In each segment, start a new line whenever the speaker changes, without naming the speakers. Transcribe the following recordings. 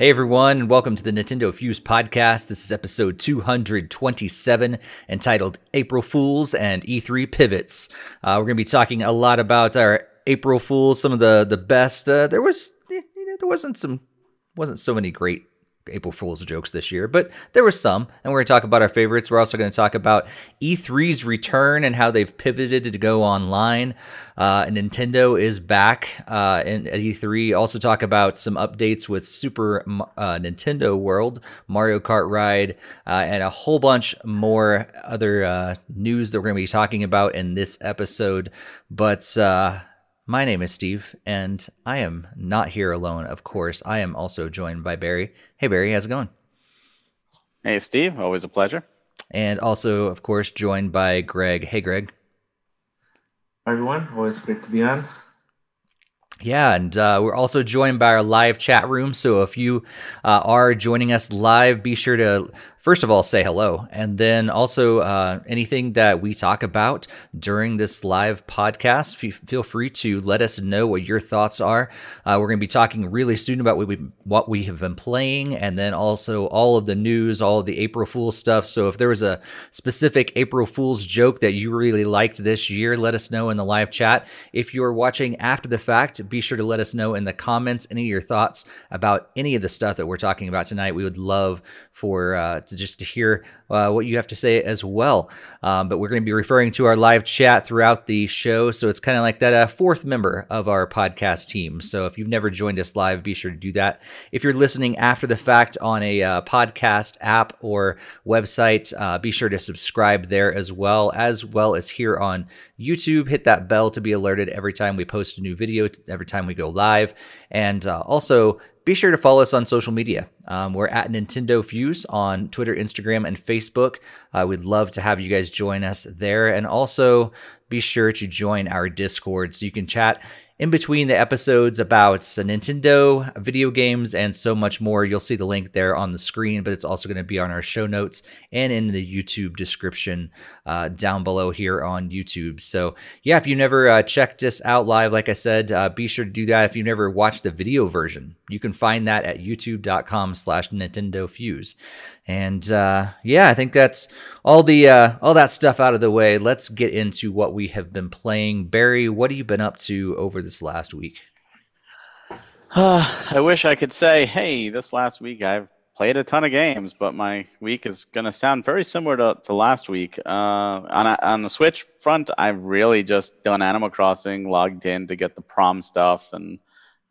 Hey everyone, and welcome to the Nintendo Fuse podcast. This is episode 227, entitled April Fools and E3 Pivots. Uh, we're going to be talking a lot about our April Fools, some of the the best. Uh, there was eh, there wasn't some wasn't so many great April Fool's jokes this year, but there were some, and we're going to talk about our favorites. We're also going to talk about E3's return and how they've pivoted to go online. Uh, Nintendo is back uh, at E3. Also talk about some updates with Super uh, Nintendo World, Mario Kart Ride, uh, and a whole bunch more other uh, news that we're going to be talking about in this episode. But uh, my name is Steve, and I am not here alone, of course. I am also joined by Barry. Hey, Barry, how's it going?
Hey, Steve, always a pleasure.
And also, of course, joined by Greg. Hey, Greg.
Hi, everyone. Always great to be on.
Yeah, and uh, we're also joined by our live chat room. So if you uh, are joining us live, be sure to first of all, say hello. And then also uh, anything that we talk about during this live podcast, f- feel free to let us know what your thoughts are. Uh, we're going to be talking really soon about what we, what we have been playing and then also all of the news, all of the April Fool's stuff. So if there was a specific April Fool's joke that you really liked this year, let us know in the live chat. If you're watching after the fact, be sure to let us know in the comments any of your thoughts about any of the stuff that we're talking about tonight. We would love for uh, to just to hear uh, what you have to say as well. Um, but we're going to be referring to our live chat throughout the show, so it's kind of like that uh, fourth member of our podcast team. So if you've never joined us live, be sure to do that. If you're listening after the fact on a uh, podcast app or website, uh, be sure to subscribe there as well, as well as here on YouTube. Hit that bell to be alerted every time we post a new video, every time we go live, and uh, also be sure to follow us on social media. Um, we're at Nintendo Fuse on Twitter, Instagram, and Facebook. Uh, we'd love to have you guys join us there. And also be sure to join our Discord so you can chat in between the episodes about Nintendo, video games, and so much more. You'll see the link there on the screen, but it's also going to be on our show notes and in the YouTube description uh, down below here on YouTube. So, yeah, if you never uh, checked us out live, like I said, uh, be sure to do that. If you never watched the video version, you can find that at youtube.com slash Nintendo Fuse. And uh, yeah, I think that's all the uh, all that stuff out of the way. Let's get into what we have been playing. Barry, what have you been up to over this last week?
I wish I could say, hey, this last week I've played a ton of games, but my week is going to sound very similar to, to last week. Uh, on, on the Switch front, I've really just done Animal Crossing, logged in to get the prom stuff and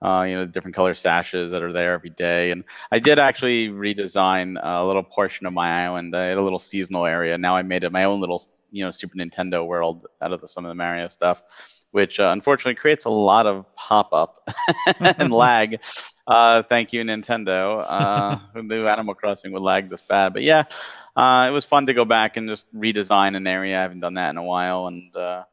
uh, you know, different color sashes that are there every day. And I did actually redesign a little portion of my island. I had a little seasonal area. Now I made it my own little, you know, Super Nintendo world out of the, some of the Mario stuff, which uh, unfortunately creates a lot of pop up and lag. Uh, thank you, Nintendo. Uh, who knew Animal Crossing would lag this bad? But yeah, uh, it was fun to go back and just redesign an area. I haven't done that in a while. And, uh,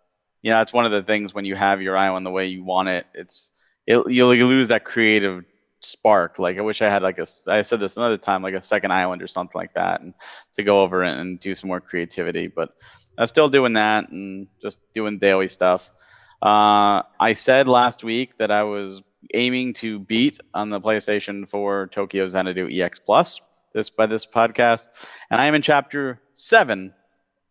you know, it's one of the things when you have your island the way you want it, it's, it, you'll, you lose that creative spark. Like I wish I had like a I said this another time, like a second island or something like that, and to go over and do some more creativity. But I'm still doing that and just doing daily stuff. Uh, I said last week that I was aiming to beat on the PlayStation 4 Tokyo Xanadu EX Plus this by this podcast, and I am in chapter seven,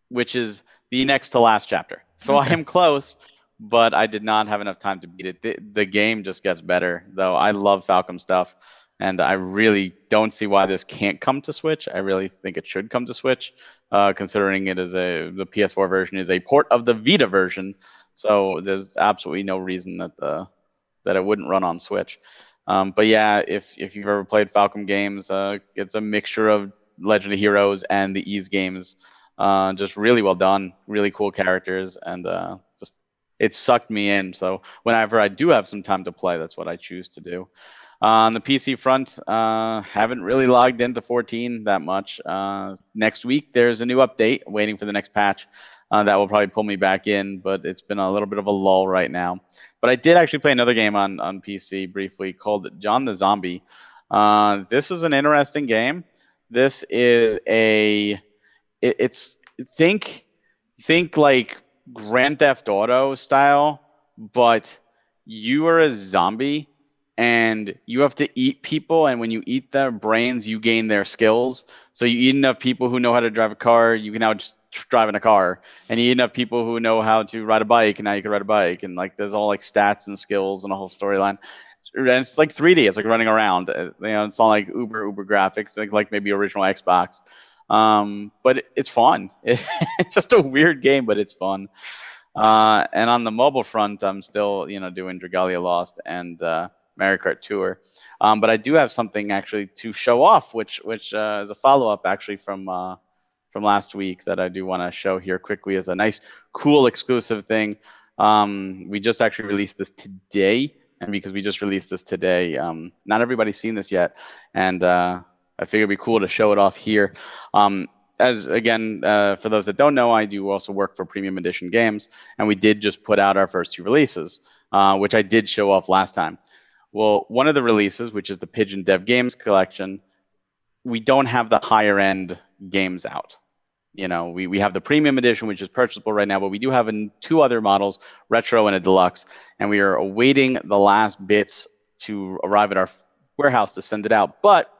which is the next to last chapter. So okay. I am close but I did not have enough time to beat it. The, the game just gets better, though. I love Falcom stuff, and I really don't see why this can't come to Switch. I really think it should come to Switch, uh, considering it is a the PS4 version is a port of the Vita version. So there's absolutely no reason that the that it wouldn't run on Switch. Um, but yeah, if if you've ever played Falcom games, uh, it's a mixture of Legend of Heroes and the Ys games. Uh, just really well done, really cool characters, and uh, just it sucked me in. So whenever I do have some time to play, that's what I choose to do. Uh, on the PC front, uh, haven't really logged into 14 that much. Uh, next week, there's a new update, waiting for the next patch. Uh, that will probably pull me back in, but it's been a little bit of a lull right now. But I did actually play another game on, on PC briefly called John the Zombie. Uh, this is an interesting game. This is a, it, it's think think like Grand Theft Auto style, but you are a zombie and you have to eat people and when you eat their brains you gain their skills. So you eat enough people who know how to drive a car you can now just drive in a car. And you eat enough people who know how to ride a bike and now you can ride a bike. And like there's all like stats and skills and a whole storyline. And it's like 3d it's like running around. Uh, you know it's not like uber uber graphics like, like maybe original xbox. Um, but it's fun. It's just a weird game but it's fun. Uh, and on the mobile front i'm still you know doing dragalia lost and uh, Mario Kart Tour. Um, but I do have something actually to show off, which which uh, is a follow up actually from uh, from last week that I do want to show here quickly as a nice, cool exclusive thing. Um, we just actually released this today, and because we just released this today, um, not everybody's seen this yet, and uh, I figured it'd be cool to show it off here. Um, as again, uh, for those that don't know, I do also work for Premium Edition Games, and we did just put out our first two releases, uh, which I did show off last time. Well, one of the releases, which is the Pigeon Dev Games collection, we don't have the higher end games out. You know, we, we have the premium edition, which is purchasable right now, but we do have an, two other models, retro and a deluxe, and we are awaiting the last bits to arrive at our warehouse to send it out. But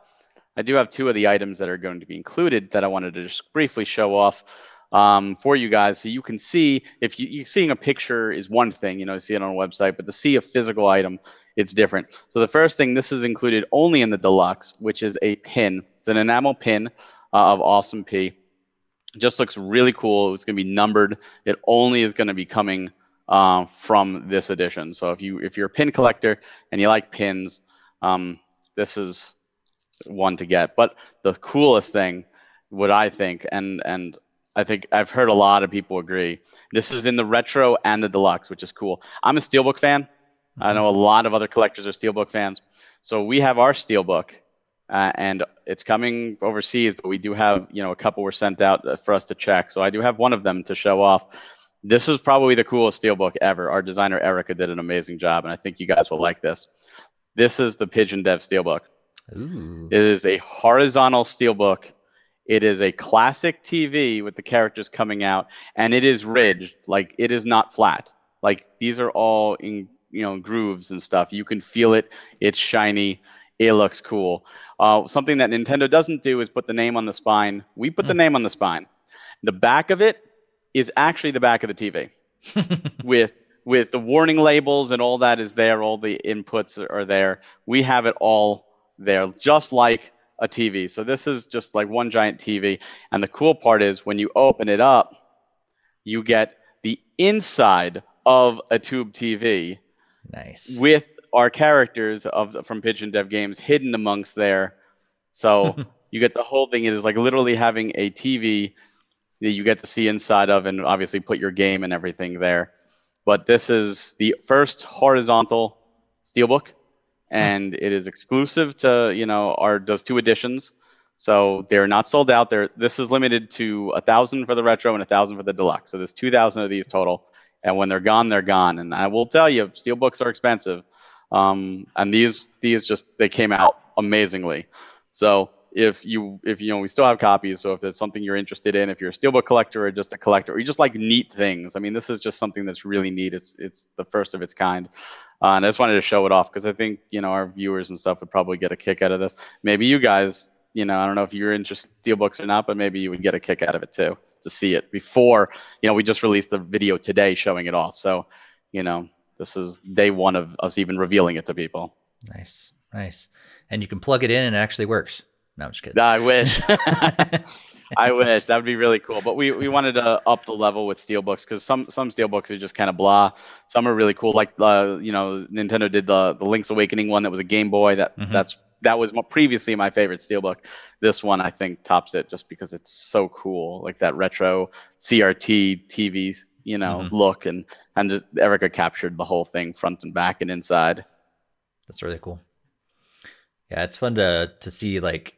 I do have two of the items that are going to be included that I wanted to just briefly show off um, for you guys so you can see if you, you seeing a picture is one thing, you know, see it on a website, but to see a physical item it's different. So the first thing, this is included only in the deluxe, which is a pin. It's an enamel pin uh, of Awesome Pea. just looks really cool. It's going to be numbered. It only is going to be coming uh, from this edition. So if you if you're a pin collector and you like pins, um, this is one to get. But the coolest thing, what I think, and and I think I've heard a lot of people agree. This is in the retro and the deluxe, which is cool. I'm a Steelbook fan. I know a lot of other collectors are Steelbook fans. So we have our Steelbook, uh, and it's coming overseas, but we do have, you know, a couple were sent out uh, for us to check. So I do have one of them to show off. This is probably the coolest Steelbook ever. Our designer Erica did an amazing job, and I think you guys will like this. This is the Pigeon Dev Steelbook. Ooh. It is a horizontal Steelbook. It is a classic TV with the characters coming out, and it is ridged. Like it is not flat. Like these are all in you know grooves and stuff. You can feel it. It's shiny. It looks cool. Uh, something that Nintendo doesn't do is put the name on the spine. We put mm. the hmm. name on the spine. The back of it is actually the back of the TV, with with the warning labels and all that is there. All the inputs are there. We have it all there, just like a TV. So this is just like one giant TV. And the cool part is when you open it up, you get the inside of a tube TV
Nice.
With our characters of from Pigeon Dev Games hidden amongst there, so you get the whole thing. It is like literally having a TV that you get to see inside of, and obviously put your game and everything there. But this is the first horizontal steelbook, and it is exclusive to you know our those two editions. So they're not sold out. There, this is limited to a thousand for the retro and a thousand for the deluxe. So there's two thousand of these total and when they're gone, they're gone. And I will tell you, steel books are expensive, um, and these these just they came out amazingly. So if you if you know we still have copies, so if it's something you're interested in, if you're a steelbook collector or just a collector, or you just like neat things, I mean, this is just something that's really neat. It's it's the first of its kind, uh, and I just wanted to show it off because I think you know our viewers and stuff would probably get a kick out of this. Maybe you guys, you know, I don't know if you're interested in steelbooks or not, but maybe you would get a kick out of it too to see it before you know we just released the video today showing it off. So you know this is day one of us even revealing it to people.
Nice nice. And you can plug it in and it actually works. No i'm just kidding.
I wish. I wish. That would be really cool. But we, we wanted to up the level with steelbooks because some some steelbooks are just kind of blah. Some are really cool. Like uh, you know nintendo did the the link's awakening one that was a game boy that mm-hmm. that's that was previously my favorite steelbook. This one I think tops it just because it's so cool, like that retro CRT TV, you know, mm-hmm. look and and just Erica captured the whole thing front and back and inside.
That's really cool. Yeah, it's fun to to see like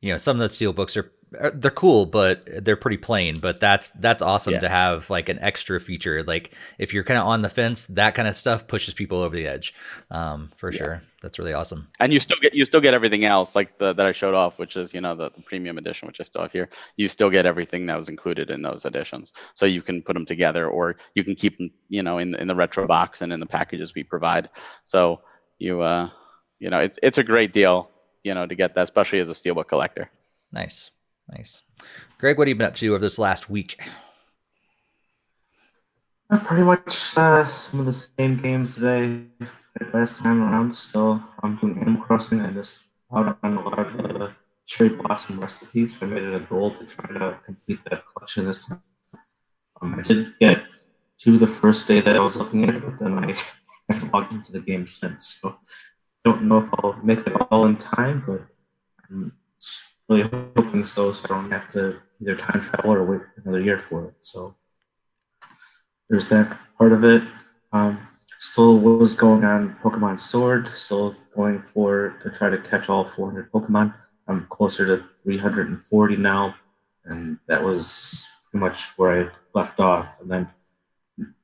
you know some of the steelbooks are they're cool, but they're pretty plain. But that's that's awesome yeah. to have like an extra feature. Like if you're kind of on the fence, that kind of stuff pushes people over the edge, um, for yeah. sure. That's really awesome.
And you still get you still get everything else like the that I showed off, which is you know the, the premium edition, which I still have here. You still get everything that was included in those editions, so you can put them together, or you can keep them, you know, in in the retro box and in the packages we provide. So you uh you know, it's it's a great deal, you know, to get that, especially as a steelbook collector.
Nice, nice. Greg, what have you been up to over this last week?
Uh, pretty much uh, some of the same games today last time around. So I'm doing Animal Crossing. I just out on a lot of the cherry blossom recipes. I made it a goal to try to complete that collection this time. Um, I did get to the first day that I was looking at it, but then I haven't logged into the game since. So don't know if I'll make it all in time, but I'm really hoping so, so I don't have to either time travel or wait another year for it. So there's that part of it. Um, still was going on Pokemon Sword, still going for to try to catch all 400 Pokemon. I'm closer to 340 now, and that was pretty much where I left off. And then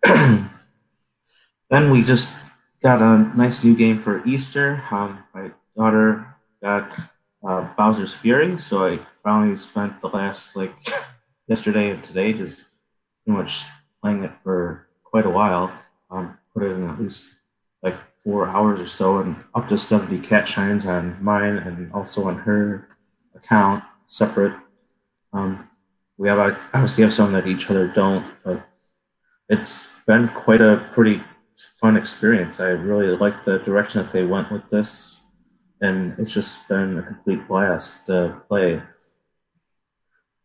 then we just got a nice new game for Easter. Um, my daughter got uh, Bowser's Fury, so I finally spent the last like yesterday and today just pretty much playing it for quite a while. Um, put it in at least like four hours or so, and up to seventy cat shines on mine and also on her account separate. Um, we have I obviously have some that each other don't, but it's been quite a pretty fun experience. I really like the direction that they went with this, and it's just been a complete blast to play.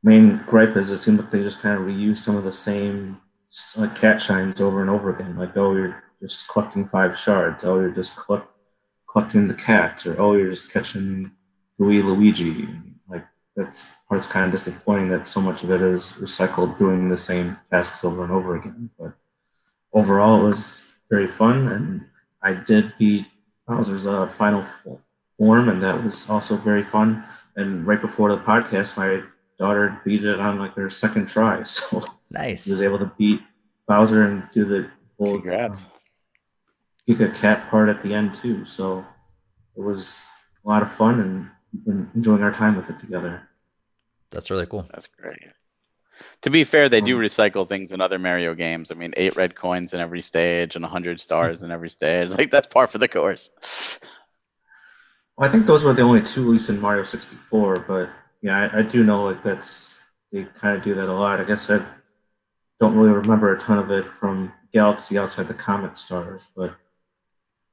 Main gripe is it seems like they just kind of reuse some of the same like cat shines over and over again. Like, oh, you're just collecting five shards. Oh, you're just collect, collecting the cats, or oh, you're just catching Louis Luigi. Like that's part's kind of disappointing that so much of it is recycled doing the same tasks over and over again. But overall, it was very fun, and I did beat Bowser's uh, final form, and that was also very fun. And right before the podcast, my daughter beat it on like her second try, so
nice.
She was able to beat Bowser and do the
whole Congrats.
Um, Giga Cat part at the end too. So it was a lot of fun and been enjoying our time with it together.
That's really cool.
That's great. To be fair, they do um, recycle things in other Mario games. I mean, eight red coins in every stage and hundred stars in every stage. Like that's par for the course.
Well, I think those were the only two, at least in Mario 64. But yeah, I, I do know like that's they kind of do that a lot. I guess I don't really remember a ton of it from Galaxy outside the Comet Stars, but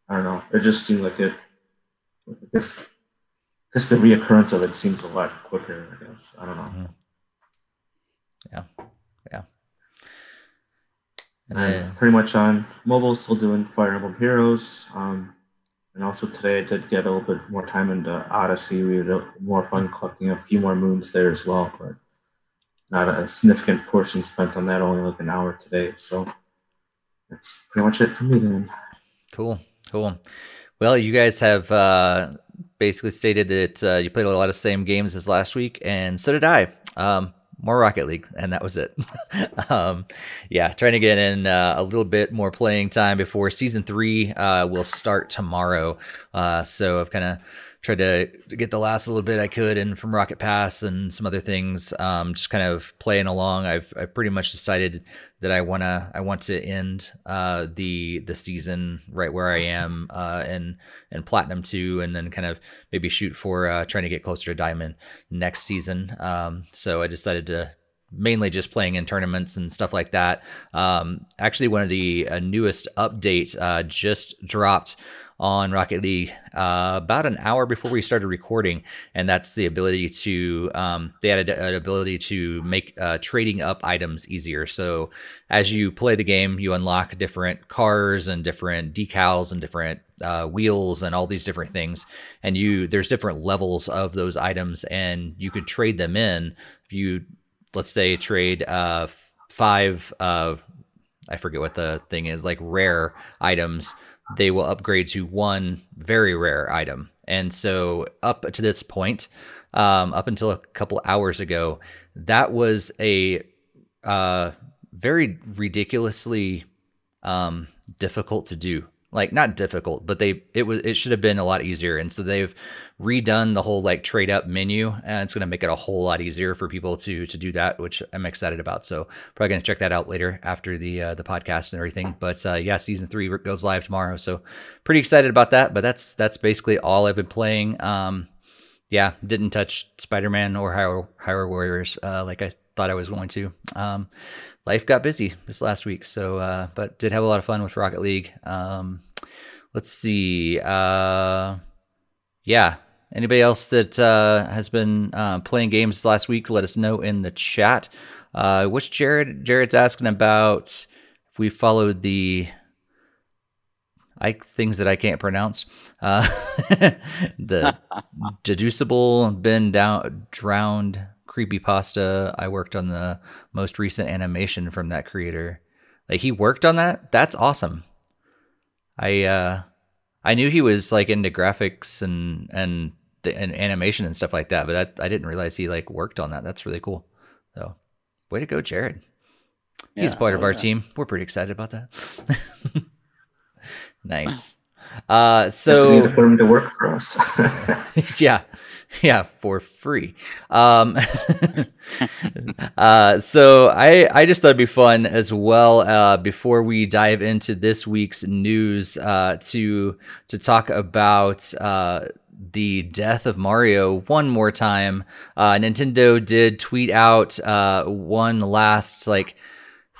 I don't know. It just seemed like it. I guess, I guess the reoccurrence of it seems a lot quicker. I guess I don't know. Mm-hmm.
Yeah, yeah.
And, then, pretty much on mobile, still doing Fire Emblem Heroes. Um, and also today I did get a little bit more time into Odyssey. We had more fun collecting a few more moons there as well, but not a significant portion spent on that. Only like an hour today. So that's pretty much it for me then.
Cool, cool. Well, you guys have uh, basically stated that uh, you played a lot of same games as last week, and so did I. Um, more Rocket League, and that was it. um, yeah, trying to get in uh, a little bit more playing time before season three uh, will start tomorrow. Uh, so I've kind of tried to, get the last little bit I could in from Rocket Pass and some other things. Um, just kind of playing along. I've I pretty much decided that I wanna I want to end uh, the the season right where I am uh, in in Platinum two, and then kind of maybe shoot for uh, trying to get closer to Diamond next season. Um, so I decided to mainly just playing in tournaments and stuff like that. Um, actually, one of the uh, newest update uh, just dropped on Rocket League uh, about an hour before we started recording, and that's the ability to um, they added an ability to make uh, trading up items easier. So as you play the game, you unlock different cars and different decals and different uh, wheels and all these different things, and you there's different levels of those items, and you could trade them in. If you let's say trade uh, five. Uh, I forget what the thing is, like rare items they will upgrade to one very rare item. And so, up to this point, um, up until a couple hours ago, that was a uh, very ridiculously um, difficult to do. Like not difficult, but they it was it should have been a lot easier. And so they've redone the whole like trade up menu, and it's going to make it a whole lot easier for people to to do that, which I'm excited about. So probably going to check that out later after the uh, the podcast and everything. But uh, yeah, season three goes live tomorrow, so pretty excited about that. But that's that's basically all I've been playing. Um, yeah, didn't touch Spider Man or Hyrule Warriors uh, like I thought I was going to. Um, life got busy this last week, so uh, but did have a lot of fun with Rocket League. Um, let's see. Uh, yeah, anybody else that uh, has been uh, playing games this last week? Let us know in the chat. Uh, which Jared? Jared's asking about if we followed the I things that I can't pronounce. Uh, the deducible, been down, drowned creepy pasta. I worked on the most recent animation from that creator. Like he worked on that. That's awesome. I uh, I knew he was like into graphics and and the, and animation and stuff like that, but that, I didn't realize he like worked on that. That's really cool. So, way to go, Jared. He's part of our that. team. We're pretty excited about that. nice. Uh, so
need to put him to work for us.
yeah, yeah, for free. Um, uh, so I I just thought it'd be fun as well. Uh, before we dive into this week's news, uh, to to talk about uh, the death of Mario one more time. Uh, Nintendo did tweet out uh, one last like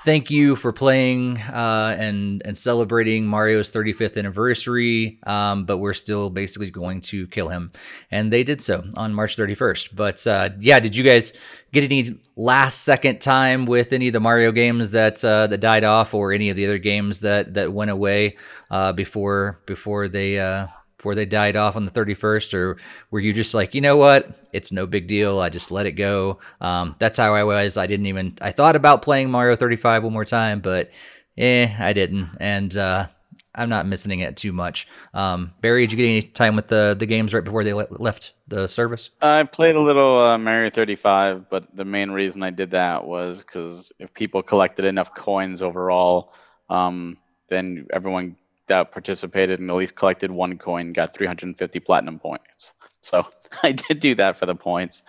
thank you for playing uh, and and celebrating Mario's 35th anniversary. Um, but we're still basically going to kill him, and they did so on March 31st. But uh, yeah, did you guys get any last second time with any of the Mario games that uh, that died off, or any of the other games that that went away uh, before before they uh, before they died off on the 31st or were you just like you know what? It's no big deal. I just let it go. Um, that's how i was. I didn't even i thought about playing mario 35 one more time but eh i didn't. And uh, i'm not missing it too much. Um, barry did you get any time with the the games right before they le- left the service?
I played a little uh, mario 35 but the main reason i did that was because if people collected enough coins overall um, then everyone that participated and at least collected one coin got 350 platinum points. So I did do that for the points,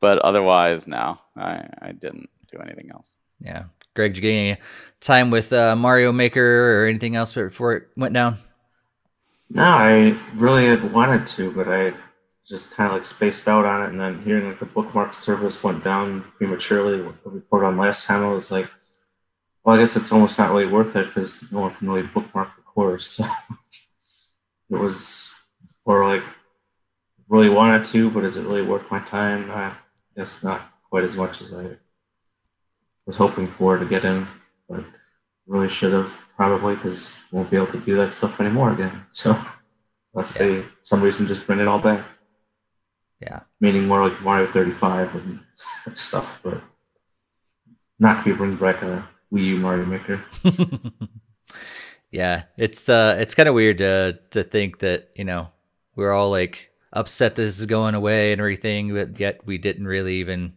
but otherwise, no, I, I didn't do anything else.
Yeah. Greg, did you get any time with uh, Mario Maker or anything else before it went down?
No, I really had wanted to, but I just kind of like spaced out on it. And then hearing that the bookmark service went down prematurely, what the report on last time, I was like, well, I guess it's almost not really worth it because no one can really bookmark course. it was, or like, really wanted to, but is it really worth my time? I guess not quite as much as I was hoping for to get in, but really should have probably because won't be able to do that stuff anymore again. So unless yeah. they some reason just bring it all back.
Yeah.
Meaning more like Mario 35 and stuff, but not if you bring back a Wii U Mario Maker.
Yeah, it's uh, it's kind of weird to to think that you know we're all like upset this is going away and everything, but yet we didn't really even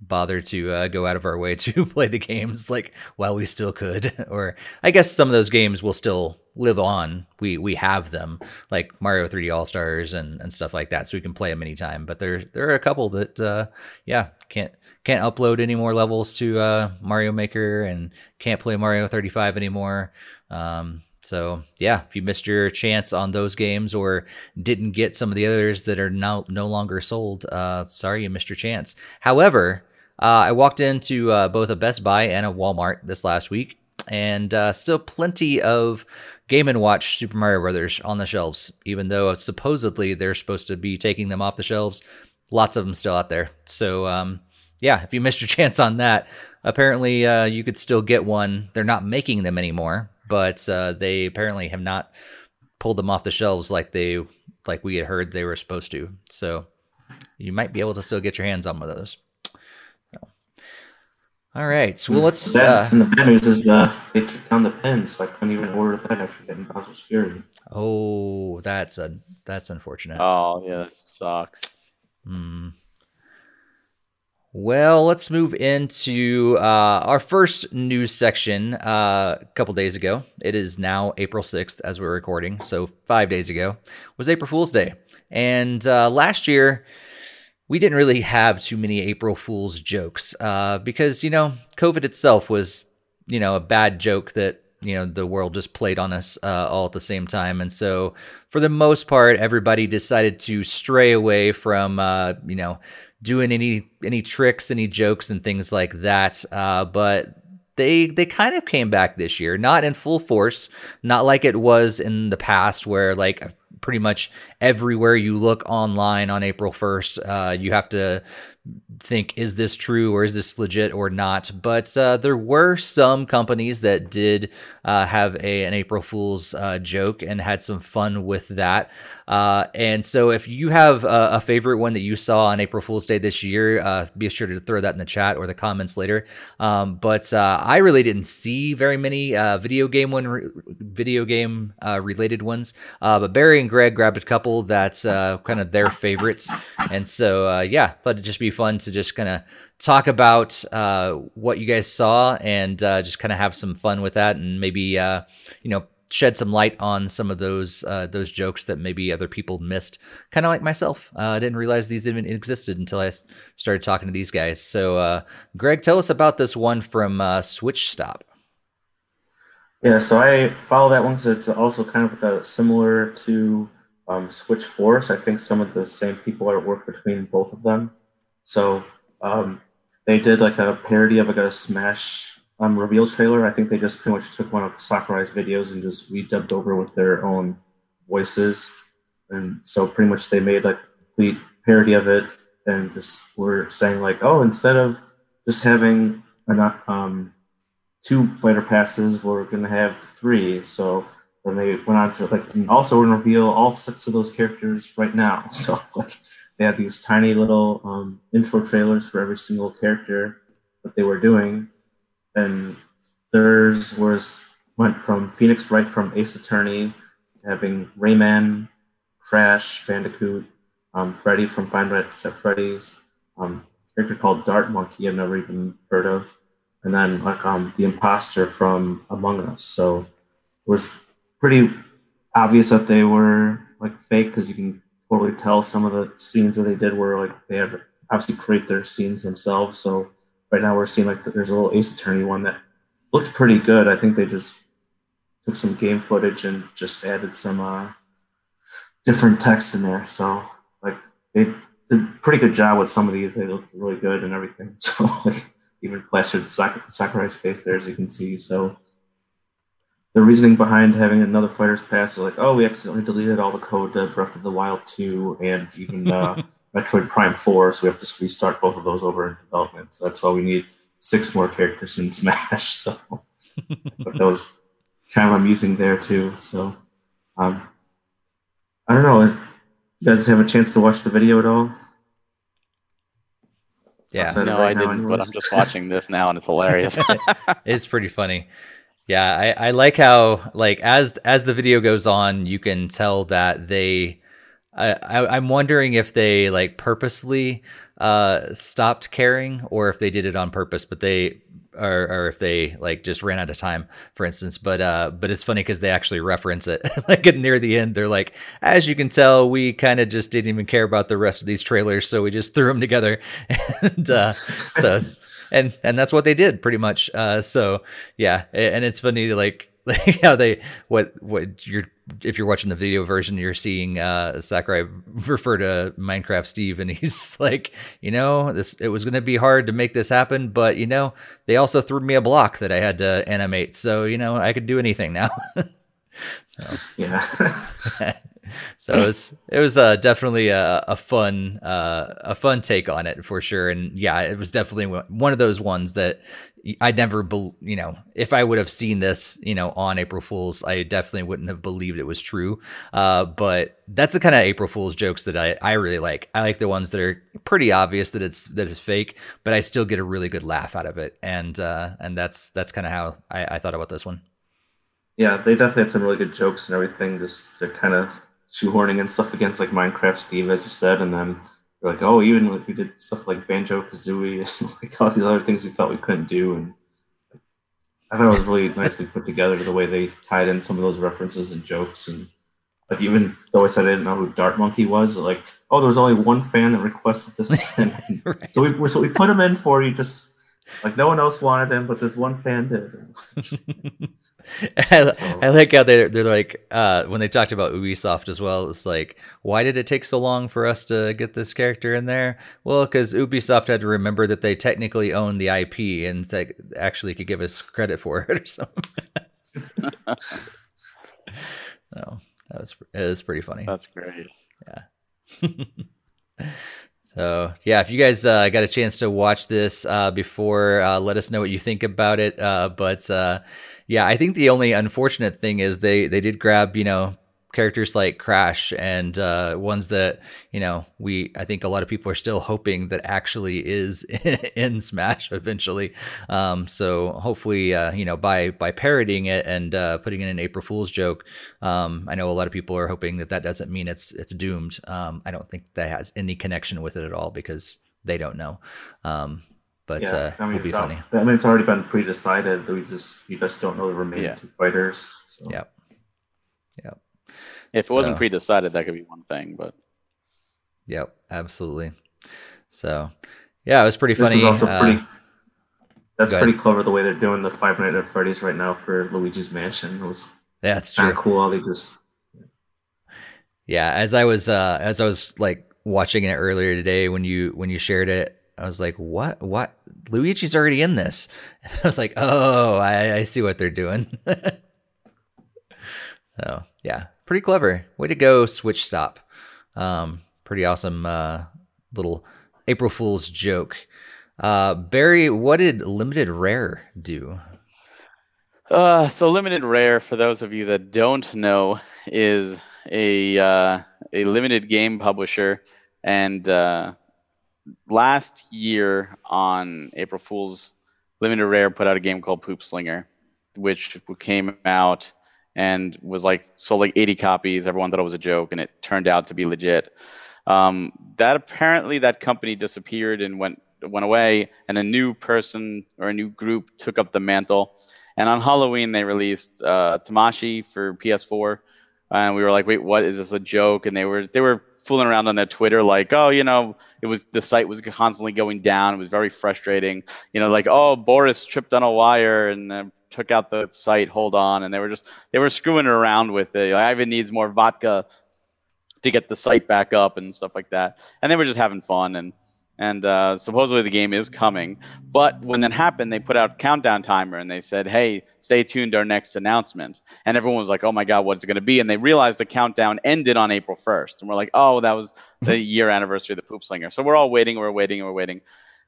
bother to uh, go out of our way to play the games like while we still could. or I guess some of those games will still live on. We we have them like Mario 3D All Stars and and stuff like that, so we can play them anytime. But there there are a couple that uh, yeah can't can't upload any more levels to uh, Mario Maker and can't play Mario 35 anymore. Um, so yeah, if you missed your chance on those games or didn't get some of the others that are now no longer sold, uh, sorry you missed your chance. However, uh, I walked into uh, both a Best Buy and a Walmart this last week, and uh, still plenty of Game and Watch Super Mario Brothers on the shelves. Even though supposedly they're supposed to be taking them off the shelves, lots of them still out there. So um, yeah, if you missed your chance on that, apparently uh, you could still get one. They're not making them anymore, but uh, they apparently have not pulled them off the shelves like they like we had heard they were supposed to. So you might be able to still get your hands on one of those. So. All right, well let's.
The bad, uh, and the bad news is uh, they took down the pin, so I couldn't even order that after getting Bowser's Fury.
Oh, that's a that's unfortunate.
Oh yeah, that sucks.
Hmm. Well, let's move into uh, our first news section uh, a couple days ago. It is now April 6th as we're recording. So, five days ago was April Fool's Day. And uh, last year, we didn't really have too many April Fool's jokes uh, because, you know, COVID itself was, you know, a bad joke that you know the world just played on us uh, all at the same time and so for the most part everybody decided to stray away from uh, you know doing any any tricks, any jokes, and things like that. Uh, but they they kind of came back this year, not in full force, not like it was in the past, where like pretty much everywhere you look online on April first, uh, you have to think is this true or is this legit or not but uh, there were some companies that did uh, have a, an april fool's uh, joke and had some fun with that. Uh, and so if you have a, a, favorite one that you saw on april fool's day this year uh, be sure to throw that in the chat or the comments later. Um, but uh, i really didn't see very many video game one re- video game related ones. But barry and greg grabbed a couple that's kind of their favorites. And so yeah thought it'd just be fun to just kind of talk about uh, what you guys saw and uh, just kind of have some fun with that, and maybe uh, you know shed some light on some of those uh, those jokes that maybe other people missed. Kind of like myself, uh, I didn't realize these even existed until I started talking to these guys. So, Greg, tell us about this one from Switch Stop.
Yeah, so I follow that one because it's also kind of similar to um, Switch Force. I think some of the same people are at work between both of them. So um, they did like a parody of like a Smash um, reveal trailer. I think they just pretty much took one of Sakurai's videos and just redubbed over with their own voices. And so pretty much they made like a complete parody of it and just were saying like, oh, instead of just having an, um, two fighter passes, we're gonna have three. So then they went on to like, also we're gonna reveal all six of those characters right now. So like they had these tiny little um, intro trailers for every single character that they were doing, and theirs was went from Phoenix Wright from Ace Attorney, having Rayman, Crash, Bandicoot, um, Freddy from Five Nights at Freddy's, um, character called Dart Monkey I've never even heard of, and then like um, the imposter from Among Us. So it was pretty obvious that they were like fake because you can totally tell some of the scenes that they did were like they have obviously create their scenes themselves. So right now we're seeing like there's a little Ace Attorney one that looked pretty good. I think they just took some game footage and just added some uh, different text in there. So like they did a pretty good job with some of these. They looked really good and everything. So like even plastered Sak- Sakurai's face there as you can see. So the reasoning behind having another fighter's pass is like, oh, we accidentally deleted all the code to Breath of the Wild 2 and even uh, Metroid Prime 4, so we have to restart both of those over in development. So that's why we need six more characters in Smash. So but that was kind of amusing there too. So um, I don't know. You guys have a chance to watch the video at all?
Yeah, no, right I didn't, anyways? but I'm just watching this now, and it's hilarious.
it's pretty funny. Yeah, I, I like how like as as the video goes on, you can tell that they. I, I I'm wondering if they like purposely uh stopped caring or if they did it on purpose, but they or, or if they like just ran out of time, for instance. But uh, but it's funny because they actually reference it. like near the end, they're like, as you can tell, we kind of just didn't even care about the rest of these trailers, so we just threw them together. and uh, so and and that's what they did pretty much. Uh, so yeah, and it's funny like like how they what what you're if you're watching the video version you're seeing uh sakurai refer to minecraft steve and he's like you know this it was going to be hard to make this happen but you know they also threw me a block that i had to animate so you know i could do anything now
so. yeah
so it was it was uh, definitely a, a fun uh, a fun take on it for sure, and yeah, it was definitely one of those ones that I never, be, you know, if I would have seen this, you know, on April Fools, I definitely wouldn't have believed it was true. Uh, but that's the kind of April Fools jokes that I, I really like. I like the ones that are pretty obvious that it's that it's fake, but I still get a really good laugh out of it, and uh, and that's that's kind of how I, I thought about this one.
Yeah, they definitely had some really good jokes and everything, just to kind of shoehorning and stuff against like Minecraft Steve, as you said, and then like, oh, even if we did stuff like Banjo Kazooie and like all these other things we thought we couldn't do, and I thought it was really nicely put together the way they tied in some of those references and jokes, and like even though I said I didn't know who Dart Monkey was, like, oh, there was only one fan that requested this, and
right.
so we so we put him in for you just like no one else wanted him, but this one fan did.
I,
So-
I like how they're they're like uh, when they talked about Ubisoft as well. It was like, why did it take so long for us to get this character in there? Well, because Ubisoft had to remember that they technically own the IP and like, actually could give us credit for it or something. so that was it was pretty funny.
That's great.
So yeah, if you guys uh, got a chance to watch this uh, before, uh, let us know what you think about it. Uh, but uh, yeah, I think the only unfortunate thing is they they did grab you know characters like Crash and uh, ones that you know we I think a lot of people are still hoping that actually is in Smash eventually. Um, so hopefully uh, you know by by parodying it and uh, putting in an April Fool's joke, um, I know a lot of people are hoping that that doesn't mean it's it's doomed. Um, I don't think that has any connection with it at all because they don't know. Um, but
yeah,
uh,
I mean,
it'll be funny.
I mean, it's already been pre-decided. We just we just don't know the remaining
Yeah.
two fighters. So.
Yep. Yep.
If it wasn't
So-
pre-decided, that could be one thing, but
Yep. Absolutely. So yeah, it was pretty
This
funny.
is also
Uh,
pretty. That's
go ahead.
pretty clever the way they're doing the Five Nights at Freddy's right now for Luigi's Mansion. It was
that's
kind
true.
cool how they just
Yeah, as I was uh as I was like watching it earlier today when you when you shared it, I was like, "What? What? Luigi's already in this." And I was like, "Oh, I, I see what they're doing." so yeah, pretty clever. Way to go, Switch Stop. Um, pretty awesome uh, little April Fool's joke. Uh, Barry, what did Limited Rare do?
Uh, so limited rare, for those of you that don't know, is a uh, a limited game publisher, and uh, last year on April Fools, limited rare put out a game called Poop Slinger, which came out and was like sold like 80 copies. Everyone thought it was a joke, and it turned out to be legit. Um, that apparently that company disappeared and went went away, and a new person or a new group took up the mantle. And on Halloween, they released uh, Tamashi for PS4, and we were like, "Wait, what is this a joke?" And they were they were fooling around on their Twitter, like, "Oh, you know, it was the site was constantly going down. It was very frustrating. You know, like, oh, Boris tripped on a wire and uh, took out the site. Hold on." And they were just they were screwing around with it. Like, Ivan needs more vodka to get the site back up and stuff like that. And they were just having fun and and uh, supposedly the game is coming. But when that happened, they put out countdown timer and they said, "Hey, stay tuned to our next announcement." And everyone was like, "Oh my God, what's it going to be?" And they realized the countdown ended on April 1st, and we're like, "Oh, that was the year anniversary of the Poop Slinger." So we're all waiting, we're waiting, we're waiting,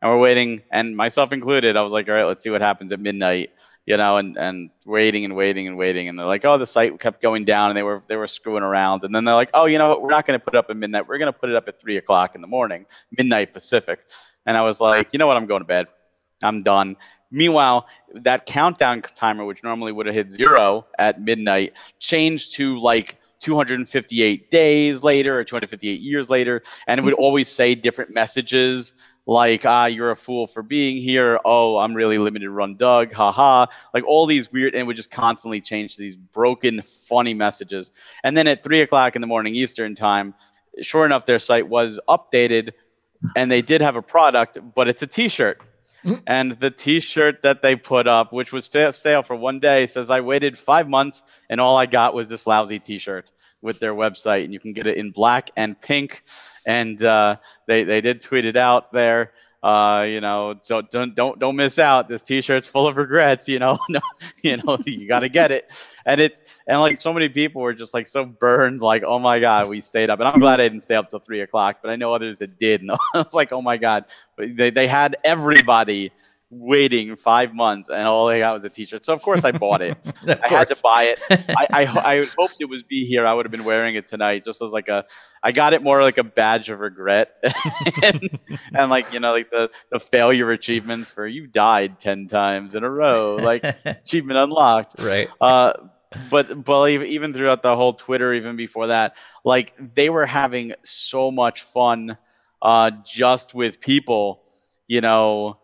and we're waiting, and myself included. I was like, "All right, let's see what happens at midnight." You know, and, and waiting and waiting and waiting, and they're like, "Oh, the site kept going down," and they were they were screwing around, and then they're like, "Oh, you know what? We're not going to put it up at midnight. We're going to put it up at three o'clock in the morning, midnight Pacific." And I was like, "You know what? I'm going to bed. I'm done." Meanwhile, that countdown timer, which normally would have hit zero at midnight, changed to like 258 days later or 258 years later, and it would always say different messages like, ah, you're a fool for being here. Oh, I'm really limited run Doug. Haha. Like all these weird, and would just constantly change these broken, funny messages. And then at three o'clock in the morning Eastern time, sure enough, their site was updated and they did have a product, but it's a t shirt. And the T-shirt that they put up, which was sale for one day, says I waited five months and all I got was this lousy T-shirt with their website, and you can get it in black and pink. And uh, they they did tweet it out there. Uh, you know, don't don't don't don't miss out. This T-shirt's full of regrets. You know, no, you know, you got to get it. And it's and like so many people were just like so burned, like oh my god, we stayed up. And I'm glad I didn't stay up till three o'clock, but I know others that did. And I was like, oh my god, they they had everybody waiting five months, and all they got was a T-shirt. So of course I bought it. I had to buy it. I, I I hoped it was be here. I would have been wearing it tonight, just as like a. I got it more like a badge of regret, and, and like you know like the the failure achievements for you died ten times in a row, like achievement unlocked.
right.
Uh, but but even even throughout the whole Twitter, even before that, like they were having so much fun. uh, just with people, you know,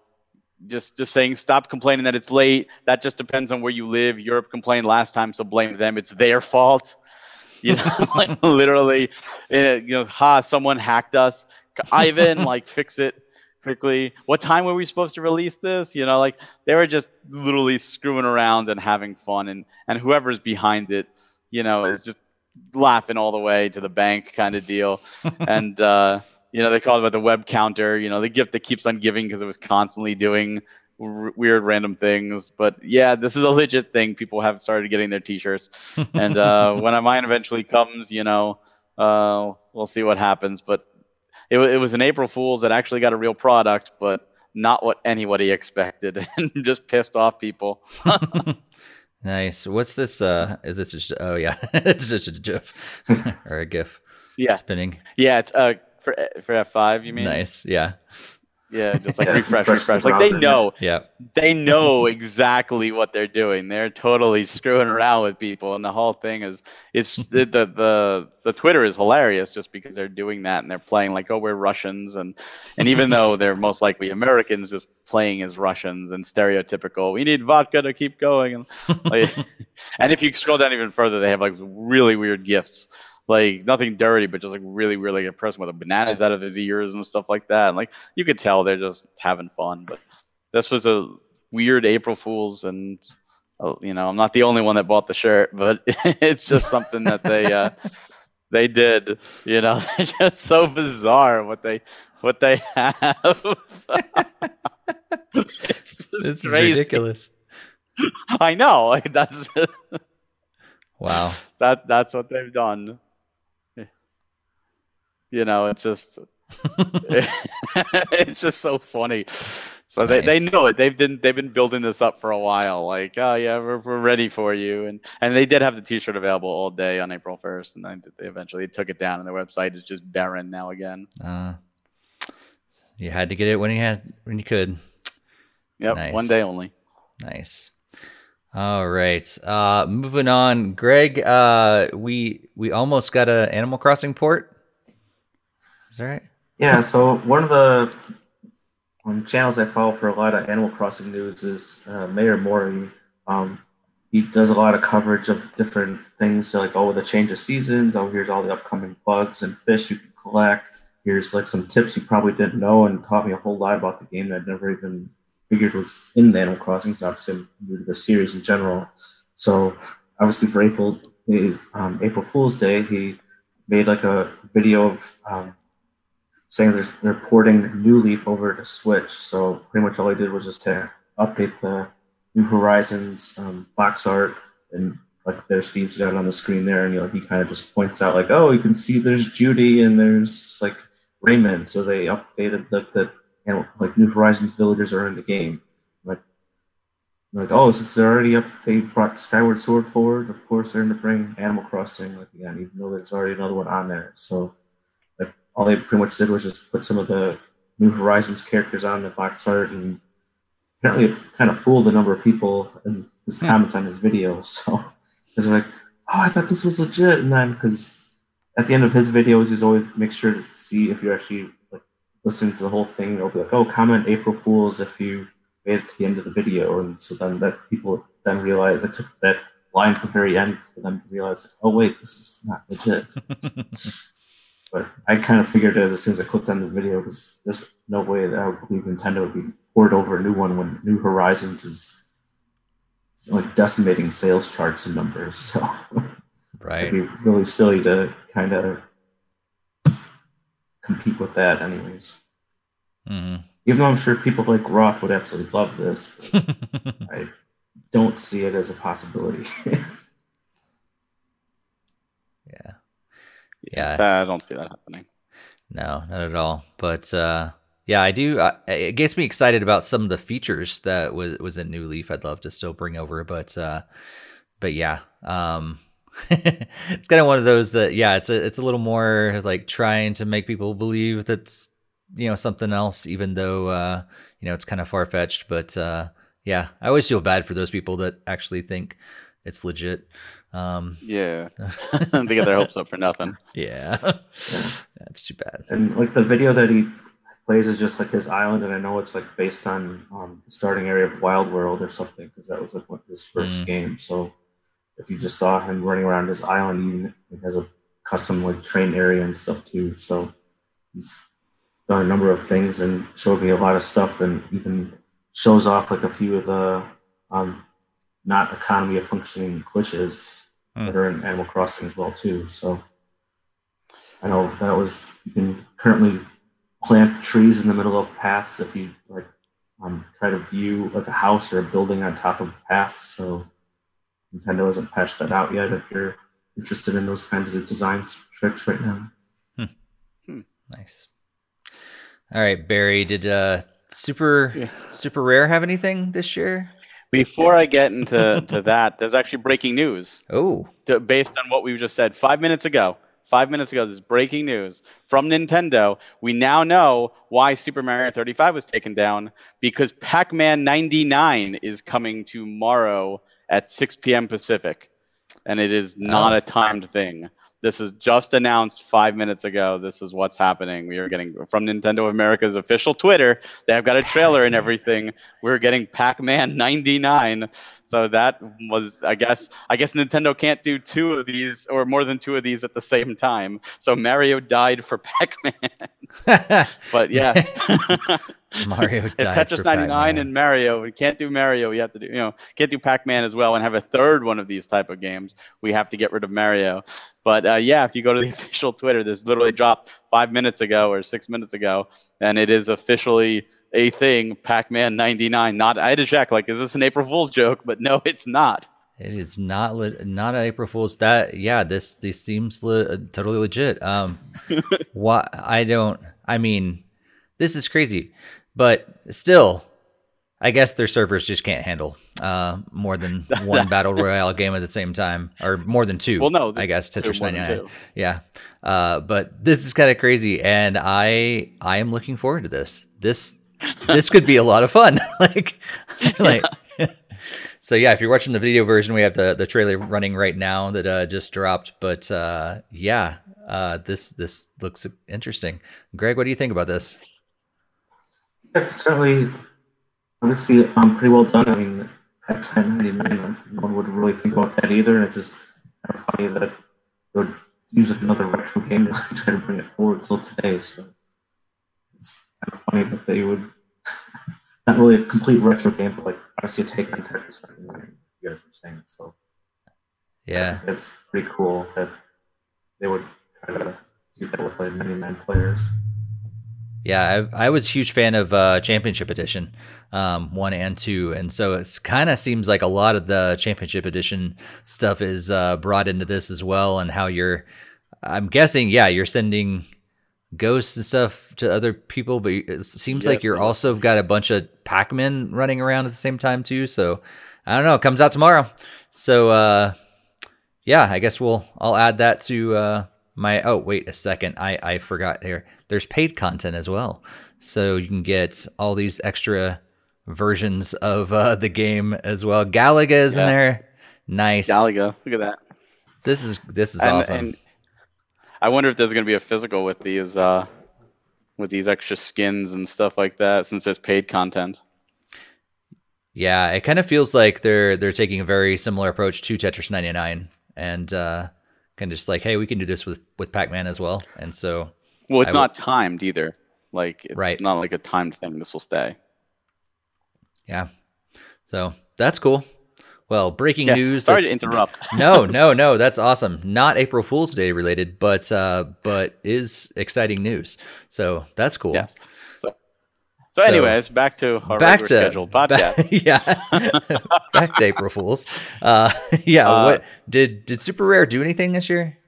just just saying stop complaining that it's late. That just depends on where you live. Europe complained last time, so blame them. It's their fault. You know, like literally, you know, ha, someone hacked us. Ivan, like fix it quickly. What time were we supposed to release this? You know, like they were just literally screwing around and having fun, and and whoever's behind it, you know, is just laughing all the way to the bank kind of deal. and uh, you know, they called it about the web counter. You know, the gift that keeps on giving because it was constantly doing r- weird random things. But yeah, this is a legit thing. People have started getting their T-shirts, and uh, when mine eventually comes, you know, uh, we'll see what happens. But it, it was an April Fool's that actually got a real product, but not what anybody expected, and just pissed off people.
nice. What's this? Uh, is this? Just, oh yeah, it's just a GIF or a GIF.
Yeah,
spinning.
Yeah, it's uh for for F five. You mean?
Nice. Yeah.
Yeah, just like yeah, refresh, refresh. Like they know,
yeah,
they know exactly what they're doing. They're totally screwing around with people, and the whole thing is is the, the the the Twitter is hilarious just because they're doing that and they're playing like, oh, we're Russians, and and even though they're most likely Americans, just playing as Russians and stereotypical. We need vodka to keep going, and like, and if you scroll down even further, they have like really weird gifts like nothing dirty, but just like really, really impressed with the bananas out of his ears and stuff like that. And like you could tell they're just having fun. But this was a weird April Fools, and uh, you know I'm not the only one that bought the shirt, but it's just something that they uh, they did. You know, they're just so bizarre what they what they have.
it's this crazy. is ridiculous.
I know. Like that's.
wow.
That that's what they've done. You know, it's just it's just so funny. So nice. they, they know it. They've been they've been building this up for a while. Like, oh yeah, we're, we're ready for you. And and they did have the T-shirt available all day on April first, and then they eventually took it down, and their website is just barren now again.
Uh, you had to get it when you had when you could.
Yep, nice. one day only.
Nice. All right. Uh, moving on, Greg. Uh, we we almost got a Animal Crossing port. Is that right?
Yeah. So one of the um, channels I follow for a lot of Animal Crossing news is uh, Mayor Mori. Um, he does a lot of coverage of different things, so like oh the change of seasons. Oh here's all the upcoming bugs and fish you can collect. Here's like some tips you probably didn't know and taught me a whole lot about the game that I'd never even figured was in the Animal Crossing. So obviously I'm new to the series in general. So obviously for April um, April Fool's Day, he made like a video of um, saying they're, they're porting New Leaf over to Switch. So pretty much all I did was just to update the New Horizons um, box art and like there's Steve's down on the screen there, and you know he kind of just points out like, oh, you can see there's Judy and there's like Raymond. So they updated the the know, like New Horizons villagers are in the game. Like, like oh, since they're already up, they brought Skyward Sword forward. Of course, they're going to bring Animal Crossing like again, even though there's already another one on there. So all they pretty much did was just put some of the New Horizons characters on the box art, and apparently it kind of fooled a number of people in his hmm. comments on his video. So because like, oh, I thought this was legit, and then because at the end of his videos, he's always make sure to see if you're actually like listening to the whole thing. It'll be like, oh, comment April Fools if you made it to the end of the video, and so then that people then realize it took that line at the very end for them to realize, oh wait, this is not legit. But I kind of figured it as soon as I clicked on the video because there's no way that I would believe Nintendo would be poured over a new one when New Horizons is like decimating sales charts and numbers. So
right.
it'd be really silly to kind of compete with that, anyways.
Mm-hmm.
Even though I'm sure people like Roth would absolutely love this, I don't see it as a possibility.
Yeah,
I don't see that happening.
No, not at all. But uh, yeah, I do. Uh, it gets me excited about some of the features that was was in New Leaf. I'd love to still bring over, but uh, but yeah, um, it's kind of one of those that yeah, it's a it's a little more like trying to make people believe that's you know something else, even though uh, you know it's kind of far fetched. But uh, yeah, I always feel bad for those people that actually think it's legit. Um,
Yeah, they get their hopes up for nothing.
yeah,
Yeah.
that's too bad.
And like the video that he plays is just like his island, and I know it's like based on um, the starting area of Wild World or something because that was like his first
Mm.
game. So if you just saw him running around his island, he has a custom like train area and stuff too. So he's done a number of things and showed me a lot of stuff, and even shows off like a few of the um, not economy of functioning glitches
Hmm.
that are in Animal Crossing as well too. So I know that was you can currently plant trees in the middle of paths if you like um, try to view like a house or a building on top of paths. So Nintendo hasn't patched that out yet. If you're interested in those kinds of design tricks right now.
Nice. All right, Barry. Did uh, super
Yeah.
super rare have anything this year?
Before I get into to that, there's actually breaking news
Oh,
based on what we just said five minutes ago. Five minutes ago, this is breaking news from Nintendo. We now know why Super Mario 35 was taken down because Pac Man 99 is coming tomorrow at 6 p.m. Pacific. And it is not
Oh.
a timed thing. This is just announced five minutes ago. This is what's happening. We are getting from Nintendo of America's official Twitter. They have got a trailer and everything. We're getting Pac-Man 99. So that was, I guess, I guess Nintendo can't do two of these or more than two of these at the same time. So Mario died for Pac-Man. But yeah,
Mario died
Tetris 99
Pac-Man.
and Mario. We can't do Mario. We have to do, you know, can't do Pac-Man as well and have a third one of these type of games. We have to get rid of Mario. But uh, yeah, if you go to the official Twitter, this literally dropped five minutes ago or six minutes ago, and it is officially a thing. Pac-Man 99. Not I had to check. Like, is this an April Fool's joke? But no, it's not.
It is not le- not an April Fool's. That yeah, this this seems le- totally legit. Um, why I don't. I mean, this is crazy, but still, I guess their servers just can't handle uh more than one battle royale game at the same time, or more than two.
Well, no,
I guess
They're
Tetris
more than
99. Yeah, uh, but this is kind of crazy, and I I am looking forward to this. This this could be a lot of fun. like like. So yeah, if you're watching the video version, we have the, the trailer running right now that uh, just dropped. But uh, yeah, uh, this this looks interesting. Greg, what do you think about this?
It's certainly obviously um, pretty well done. I mean, at 99, no one would really think about that either. And it's just kind of funny that they would use another retro game to try to bring it forward till today. So it's kind of funny that they would not really a complete retro game, but like obviously a take on Tetris 99. You guys were saying so.
Yeah,
it's pretty cool that they would try to do that with like 99 players.
Yeah, I, I was a huge fan of uh, Championship Edition, um, one and two, and so it kind of seems like a lot of the Championship Edition stuff is uh, brought into this as well, and how you're. I'm guessing, yeah, you're sending ghosts and stuff to other people, but it seems like you're
yes.
also got a bunch of Pac-Men running around at the same time too. So I don't know. It comes out tomorrow. So uh, yeah, I guess we'll I'll add that to uh, my. Oh wait a second, I I forgot there. There's paid content as well, so you can get all these extra versions of uh, the game as well. Galaga is in there. Nice.
Galaga, look at that.
This is this is
and,
awesome.
and I wonder if there's going to be a physical with these uh, with these extra skins and stuff like that, since there's paid content.
Yeah, it kind of feels like they're they're taking a very similar approach to Tetris 99 and uh kind of just like, hey, we can do this with with Pac-Man as well. And so
Well, it's
I
not timed either. Like it's
Right.
not like a timed thing. This will stay.
yeah. So, that's cool. Well, breaking
Yeah,
news.
Sorry to interrupt.
no, no, no, that's awesome. Not April Fool's Day related, but uh but is exciting news. So, that's cool.
yes. So, anyways, back to our
Back to
scheduled podcast.
ba- yeah. back to April Fools. Uh yeah,
Uh,
what did did Super Rare do anything this year?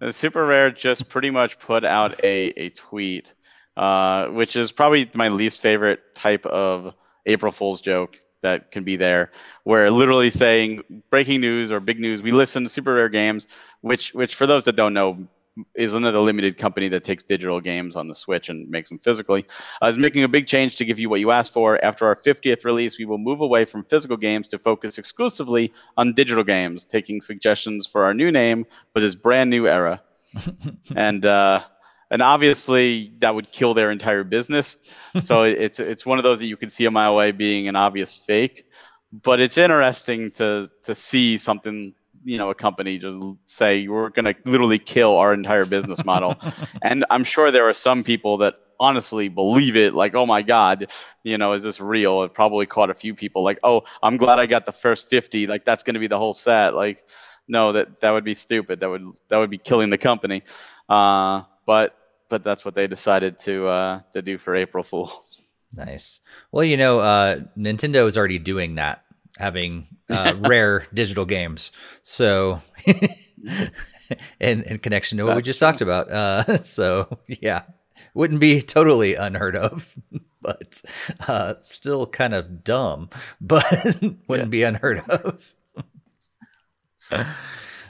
Uh, Super Rare just pretty much put out a, a tweet, uh, which is probably my least favorite type of April Fool's joke that can be there, where literally saying breaking news or big news, we listen to Super Rare games, which which for those that don't know, is another limited company that takes digital games on the Switch and makes them physically, uh, is making a big change to give you what you asked for. After our 50th release, we will move away from physical games to focus exclusively on digital games, taking suggestions for our new name for this brand new era. and uh, and obviously that would kill their entire business. so it's it's one of those that you can see a mile away being an obvious fake. But it's interesting to to see something you know a company just say we're going to literally kill our entire business model. And i'm sure there are some people that honestly believe it like oh my god you know is this real? It probably caught a few people like oh i'm glad i got the first 50 like that's going to be the whole set. Like no that that would be stupid. That would that would be killing the company. Uh, but but that's what they decided to uh, to do for april fools.
Nice. Well you know uh, nintendo is already doing that having uh, rare digital games. So, in, in connection to what That's we just true. talked about. Uh, so, yeah, wouldn't be totally unheard of, but uh, still kind of dumb, but wouldn't yeah. be unheard of.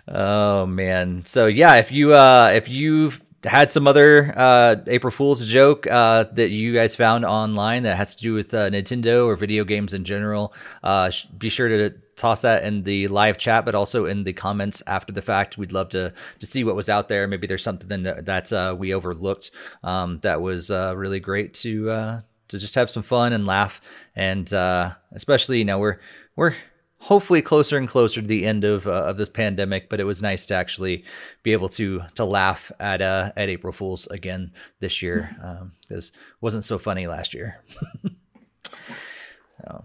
oh man. So yeah, if you uh if you had some other uh, April Fool's joke uh, that you guys found online that has to do with uh, Nintendo or video games in general. Uh, be sure to toss that in the live chat, but also in the comments after the fact. We'd love to to see what was out there. Maybe there's something that, that uh, we overlooked um, that was uh, really great to to just have some fun and laugh, and especially you know we're we're hopefully closer and closer to the end of uh, of this pandemic. But it was nice to actually be able to to laugh at uh, at April Fools again this year because um, it wasn't so funny last year. so.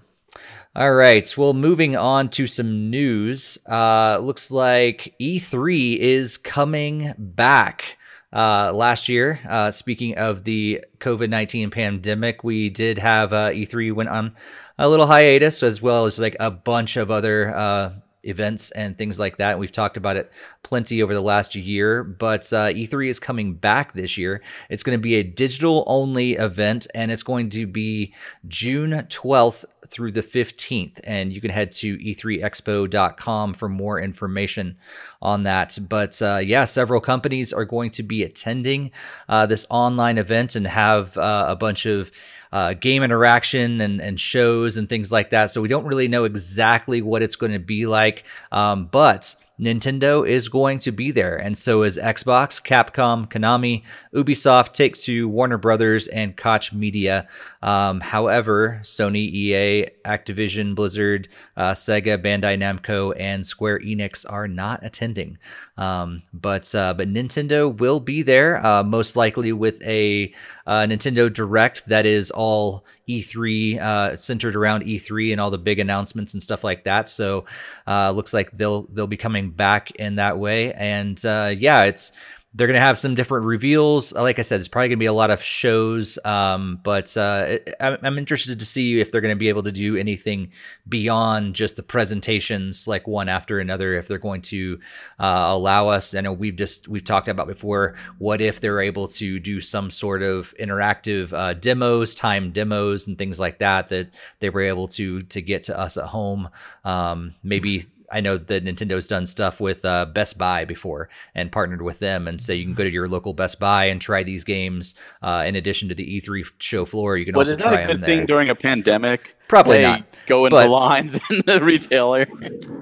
All right. Well, moving on to some news. Uh, looks like E3 is coming back. Uh, last year, uh, speaking of the COVID 19 pandemic, we did have uh, E3 went on a little hiatus, as well as like a bunch of other uh, events and things like that. We've talked about it plenty over the last year, but uh, E3 is coming back this year. It's going to be a digital only event, and it's going to be June 12th through the 15th. And you can head to e3expo.com for more information on that. But uh, yeah, several companies are going to be attending uh, this online event and have uh, a bunch of uh, game interaction and, and shows and things like that. So we don't really know exactly what it's going to be like. Um, but Nintendo is going to be there, and so is Xbox, Capcom, Konami, Ubisoft, Take Two, Warner Brothers, and Koch Media. Um, however, Sony, EA, Activision, Blizzard, uh, Sega, Bandai Namco, and Square Enix are not attending. Um, but uh, but Nintendo will be there, uh, most likely with a uh, Nintendo Direct that is all E3 uh, centered around E3 and all the big announcements and stuff like that. So uh, looks like they'll they'll be coming back in that way. And uh, yeah, it's they're going to have some different reveals. Like I said, it's probably going to be a lot of shows, um, but uh, I'm interested to see if they're going to be able to do anything beyond just the presentations, like one after another. If they're going to uh, allow us, I know we've just we've talked about before. What if they're able to do some sort of interactive uh, demos, time demos, and things like that that they were able to to get to us at home? Um, maybe I know that Nintendo's done stuff with uh, Best Buy before and partnered with them, and say you can go to your local Best Buy and try these games. Uh, in addition to the E3 show floor, you can but also try them. Is that a good thing
during a pandemic?
Probably hey, not.
Go into lines in the retailer.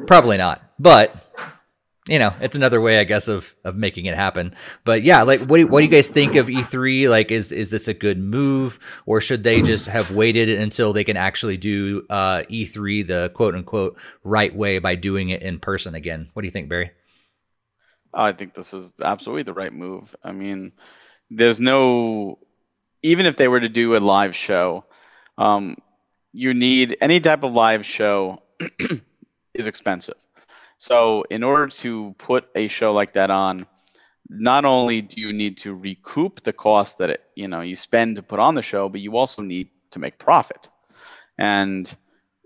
Probably not, but you know, it's another way, I guess, of of making it happen. But yeah, like, what do, what do you guys think of E3? Like, is is this a good move, or should they just have waited until they can actually do uh, E3 the quote unquote right way by doing it in person again? What do you think, Barry?
I think this is absolutely the right move. I mean, there's no, even if they were to do a live show, um, you need any type of live show is expensive. So, in order to put a show like that on, not only do you need to recoup the cost that it, you know you spend to put on the show, but you also need to make profit. And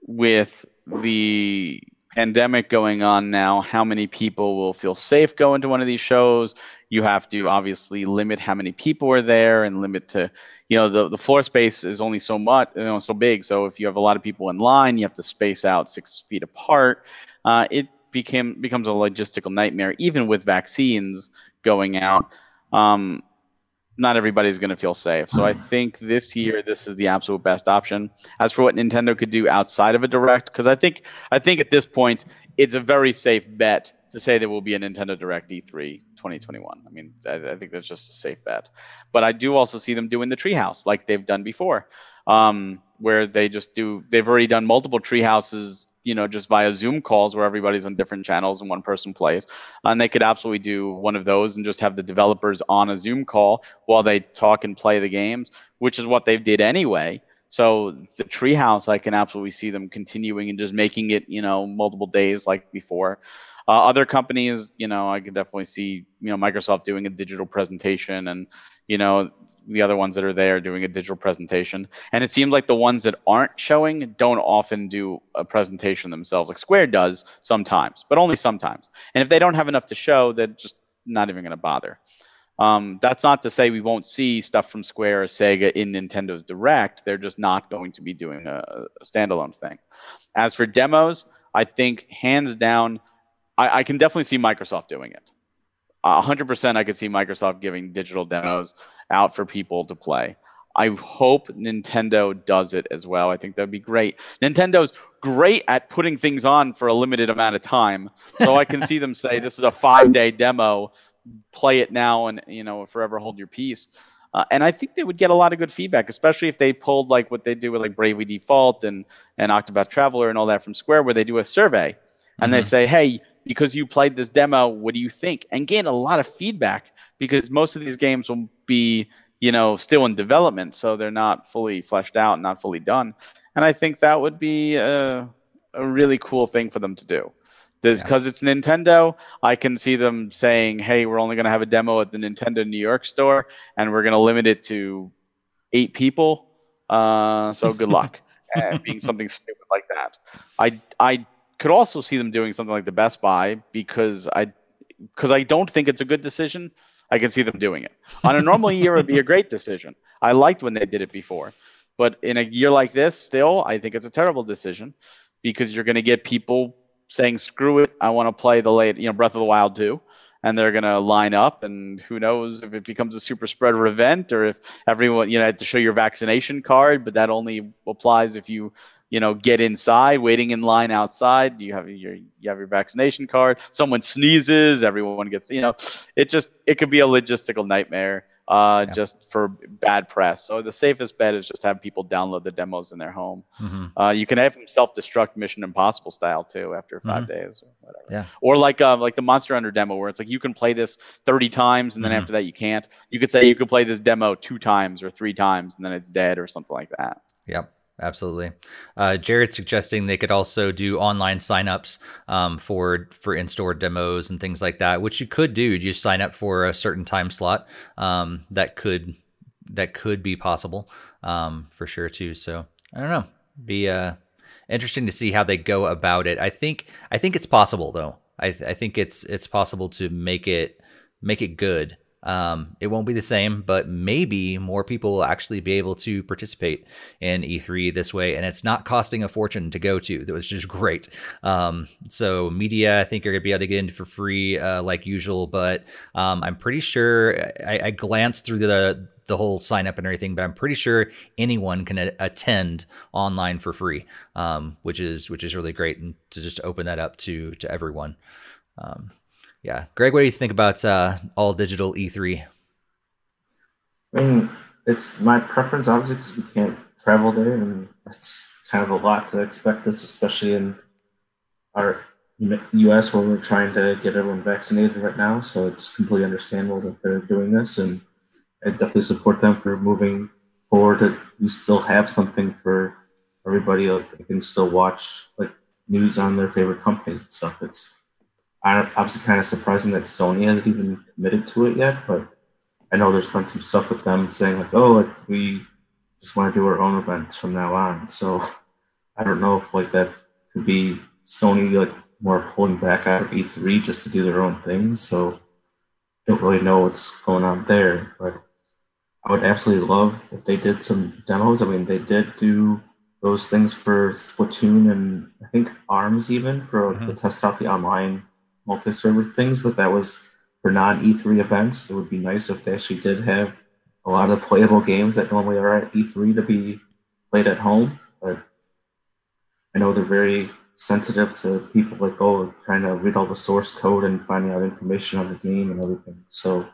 with the pandemic going on now, how many people will feel safe going to one of these shows? You have to obviously limit how many people are there and limit to, you know, the, the floor space is only so much, you know, so big. So if you have a lot of people in line, you have to space out six feet apart. Uh, it became becomes a logistical nightmare. Even with vaccines, going out. Um, not everybody's going to feel safe. So I think this year this is the absolute best option. As for what Nintendo could do outside of a direct, because I think I think at this point it's a very safe bet to say there will be a Nintendo Direct E3 2021. I mean, I, I think that's just a safe bet. But I do also see them doing the Treehouse like they've done before, um, where they just do. They've already done multiple Treehouses you know just via zoom calls where everybody's on different channels and one person plays. And they could absolutely do one of those and just have the developers on a zoom call while they talk and play the games which is what they did anyway. So the treehouse i can absolutely see them continuing and just making it you know multiple days like before uh, other companies you know i could definitely see you know microsoft doing a digital presentation and you know the other ones that are there doing a digital presentation. And it seems like the ones that aren't showing don't often do a presentation themselves. Like Square does sometimes, but only sometimes. And if they don't have enough to show, they're just not even going to bother. Um, that's not to say we won't see stuff from Square or Sega in Nintendo's Direct. They're just not going to be doing a, a standalone thing. As for demos, I think hands down, I, I can definitely see Microsoft doing it. 100% I could see Microsoft giving digital demos out for people to play. I hope Nintendo does it as well. I think that'd be great. Nintendo's great at putting things on for a limited amount of time. So I can see them say this is a 5-day demo, play it now and you know forever hold your peace. Uh, and I think they would get a lot of good feedback, especially if they pulled like what they do with like Bravely Default and and Octopath Traveler and all that from Square, where they do a survey and mm-hmm. they say, "Hey, because you played this demo. What do you think? And gain a lot of feedback because most of these games will be, you know, still in development, so they're not fully fleshed out, not fully done. And I think that would be a, a really cool thing for them to do. Because yeah. it's Nintendo, I can see them saying, "Hey, we're only going to have a demo at the Nintendo New York store, and we're going to limit it to eight people. Uh, so good luck." being something stupid like that. I I could also see them doing something like the Best Buy because I because I don't think it's a good decision. I can see them doing it. On a normal year, it would be a great decision. I liked when they did it before, but in a year like this, still, I think it's a terrible decision because you're going to get people saying, "Screw it, I want to play the late, you know, Breath of the Wild 2." and they're going to line up and who knows if it becomes a super spreader event or if everyone you know had to show your vaccination card but that only applies if you you know, get inside, waiting in line outside. Do you have your you have your vaccination card. Someone sneezes, everyone gets, you know, it just it could be a logistical nightmare. Uh, yeah. just for bad press. So the safest bet is just have people download the demos in their home. Mm-hmm. Uh, you can have them self-destruct Mission Impossible style too after 5 mm-hmm. days or whatever.
Yeah.
Or like uh, like the Monster Hunter demo where it's like you can play this 30 times and then mm-hmm. after that you can't. You could say you could play this demo two times or three times and then it's dead or something like that.
Yep absolutely. Uh, Jared suggesting they could also do online signups um, for for in store demos and things like that, which you could do. You just sign up for a certain time slot. Um, that could that could be possible um, for sure too. So I don't know. Be uh, interesting to see how they go about it. I think I think it's possible though. I, th- I think it's it's possible to make it make it good. Um, it won't be the same, but maybe more people will actually be able to participate in E3 this way, and it's not costing a fortune to go to. That was just great. Um, so media, I think you're gonna be able to get in for free, uh, like usual. But um, I'm pretty sure I, I glanced through the the whole sign up and everything, but I'm pretty sure anyone can a- attend online for free, um, which is which is really great, and to just open that up to to everyone. Um, yeah, Greg, what do you think about uh, all digital E3?
I mean, it's my preference, obviously, because we can't travel there, and it's kind of a lot to expect this, especially in our U.S. where we're trying to get everyone vaccinated right now. So it's completely understandable that they're doing this, and I definitely support them for moving forward. That we still have something for everybody, like they can still watch like news on their favorite companies and stuff. It's obviously kind of surprising that Sony hasn't even committed to it yet, but I know there's been some stuff with them saying like, oh, like we just want to do our own events from now on. So I don't know if like that could be Sony like more pulling back out of E3 just to do their own things. So I don't really know what's going on there, but I would absolutely love if they did some demos. I mean, they did do those things for Splatoon and I think ARMS even for mm-hmm. to test out the online multi-server things, but that was for non E3 events, it would be nice if they actually did have a lot of playable games that normally are at E3 to be played at home. But I know they're very sensitive to people like oh trying to read all the source code and finding out information on the game and everything. So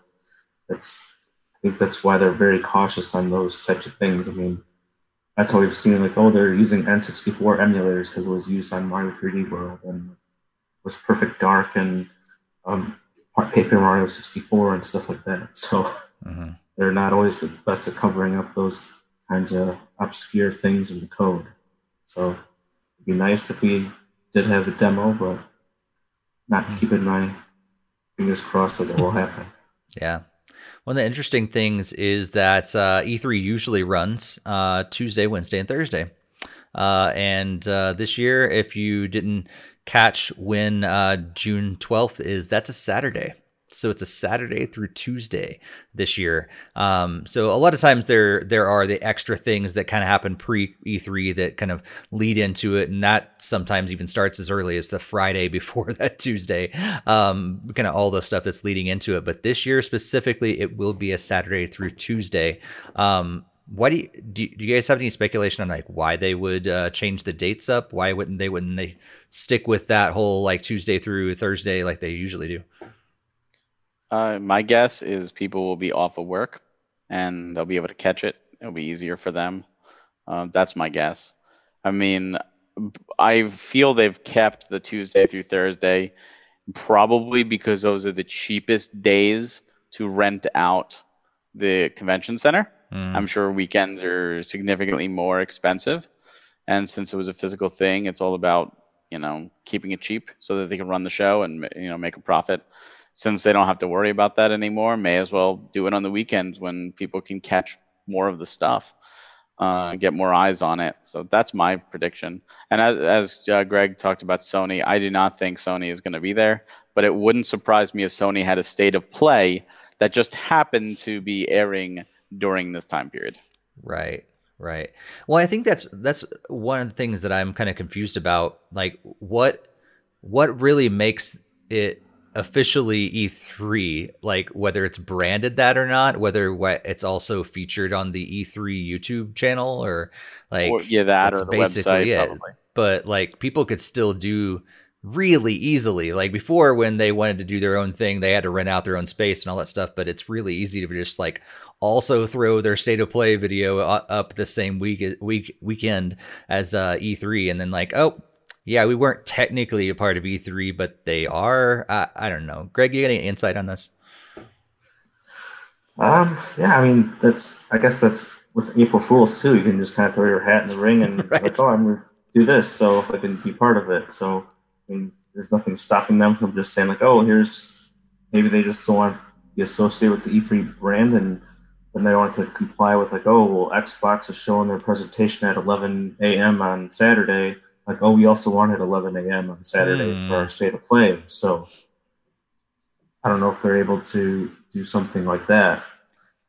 that's I think that's why they're very cautious on those types of things. I mean, that's how we've seen like oh they're using N64 emulators because it was used on Mario 3D World and was Perfect Dark and um, Paper Mario 64 and stuff like that. So mm-hmm. they're not always the best at covering up those kinds of obscure things in the code. So it'd be nice if we did have a demo, but not mm-hmm. keeping my fingers crossed that it will happen.
Yeah. One of the interesting things is that uh, E3 usually runs uh, Tuesday, Wednesday, and Thursday. Uh, and uh, this year, if you didn't catch when uh, June 12th is, that's a Saturday. So it's a Saturday through Tuesday this year. Um, so a lot of times there there are the extra things that kind of happen pre E3 that kind of lead into it, and that sometimes even starts as early as the Friday before that Tuesday. Um, kind of all the stuff that's leading into it. But this year specifically, it will be a Saturday through Tuesday. Um, why do you, do you, do you guys have any speculation on like why they would uh, change the dates up? Why wouldn't they wouldn't they stick with that whole like Tuesday through Thursday like they usually do?
Uh, my guess is people will be off of work and they'll be able to catch it. It'll be easier for them. Uh, that's my guess. I mean, I feel they've kept the Tuesday through Thursday probably because those are the cheapest days to rent out the convention center. Mm. I'm sure weekends are significantly more expensive. And since it was a physical thing, it's all about, you know, keeping it cheap so that they can run the show and, you know, make a profit since they don't have to worry about that anymore, may as well do it on the weekends when people can catch more of the stuff, uh, get more eyes on it. So that's my prediction. And as, as uh, Greg talked about Sony, I do not think Sony is going to be there, but it wouldn't surprise me if Sony had a state of play that just happened to be airing during this time period.
Right. Right. Well, I think that's that's one of the things that I'm kind of confused about. Like, what what really makes it officially E3, like whether it's branded that or not, whether it's also featured on the E3 YouTube channel or like
or, yeah, that or the website it. Probably.
But like people could still do really easily. Like before, when they wanted to do their own thing, they had to rent out their own space and all that stuff. But it's really easy to just like also throw their state of play video up the same week week weekend as uh, E3, and then like, oh, yeah, we weren't technically a part of E3, but they are. I, I don't know. Greg, you got any insight on this?
Um, yeah, I mean, that's, I guess that's with April Fools too. You can just kind of throw your hat in the ring and, right. like, oh, I'm to do this, so I can be part of it. So, I mean, there's nothing stopping them from just saying, like, oh, here's maybe they just don't want to be associated with the E3 brand and then they want to comply with, like, oh, well, Xbox is showing their presentation at 11 a.m. on Saturday like, oh, we also want at 11 a.m. on Saturday mm. for our state of play. So I don't know if they're able to do something like that.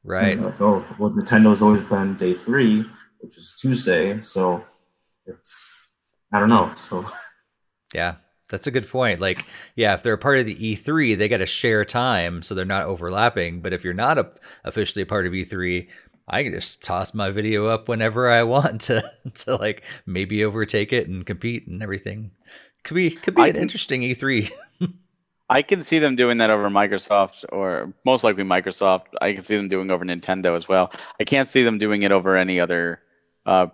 Right.
like, oh, well, Nintendo's always been day three, which is Tuesday. So it's, I don't know. So,
yeah, that's a good point. Like, yeah, if they're a part of the E3, they got to share time so they're not overlapping. But if you're not a, officially a part of E3, I can just toss my video up whenever I want to to like maybe overtake it and compete and everything. Could be could be I an interesting E3.
I can see them doing that over Microsoft or most likely Microsoft. I can see them doing over Nintendo as well. I can't see them doing it over any other uh,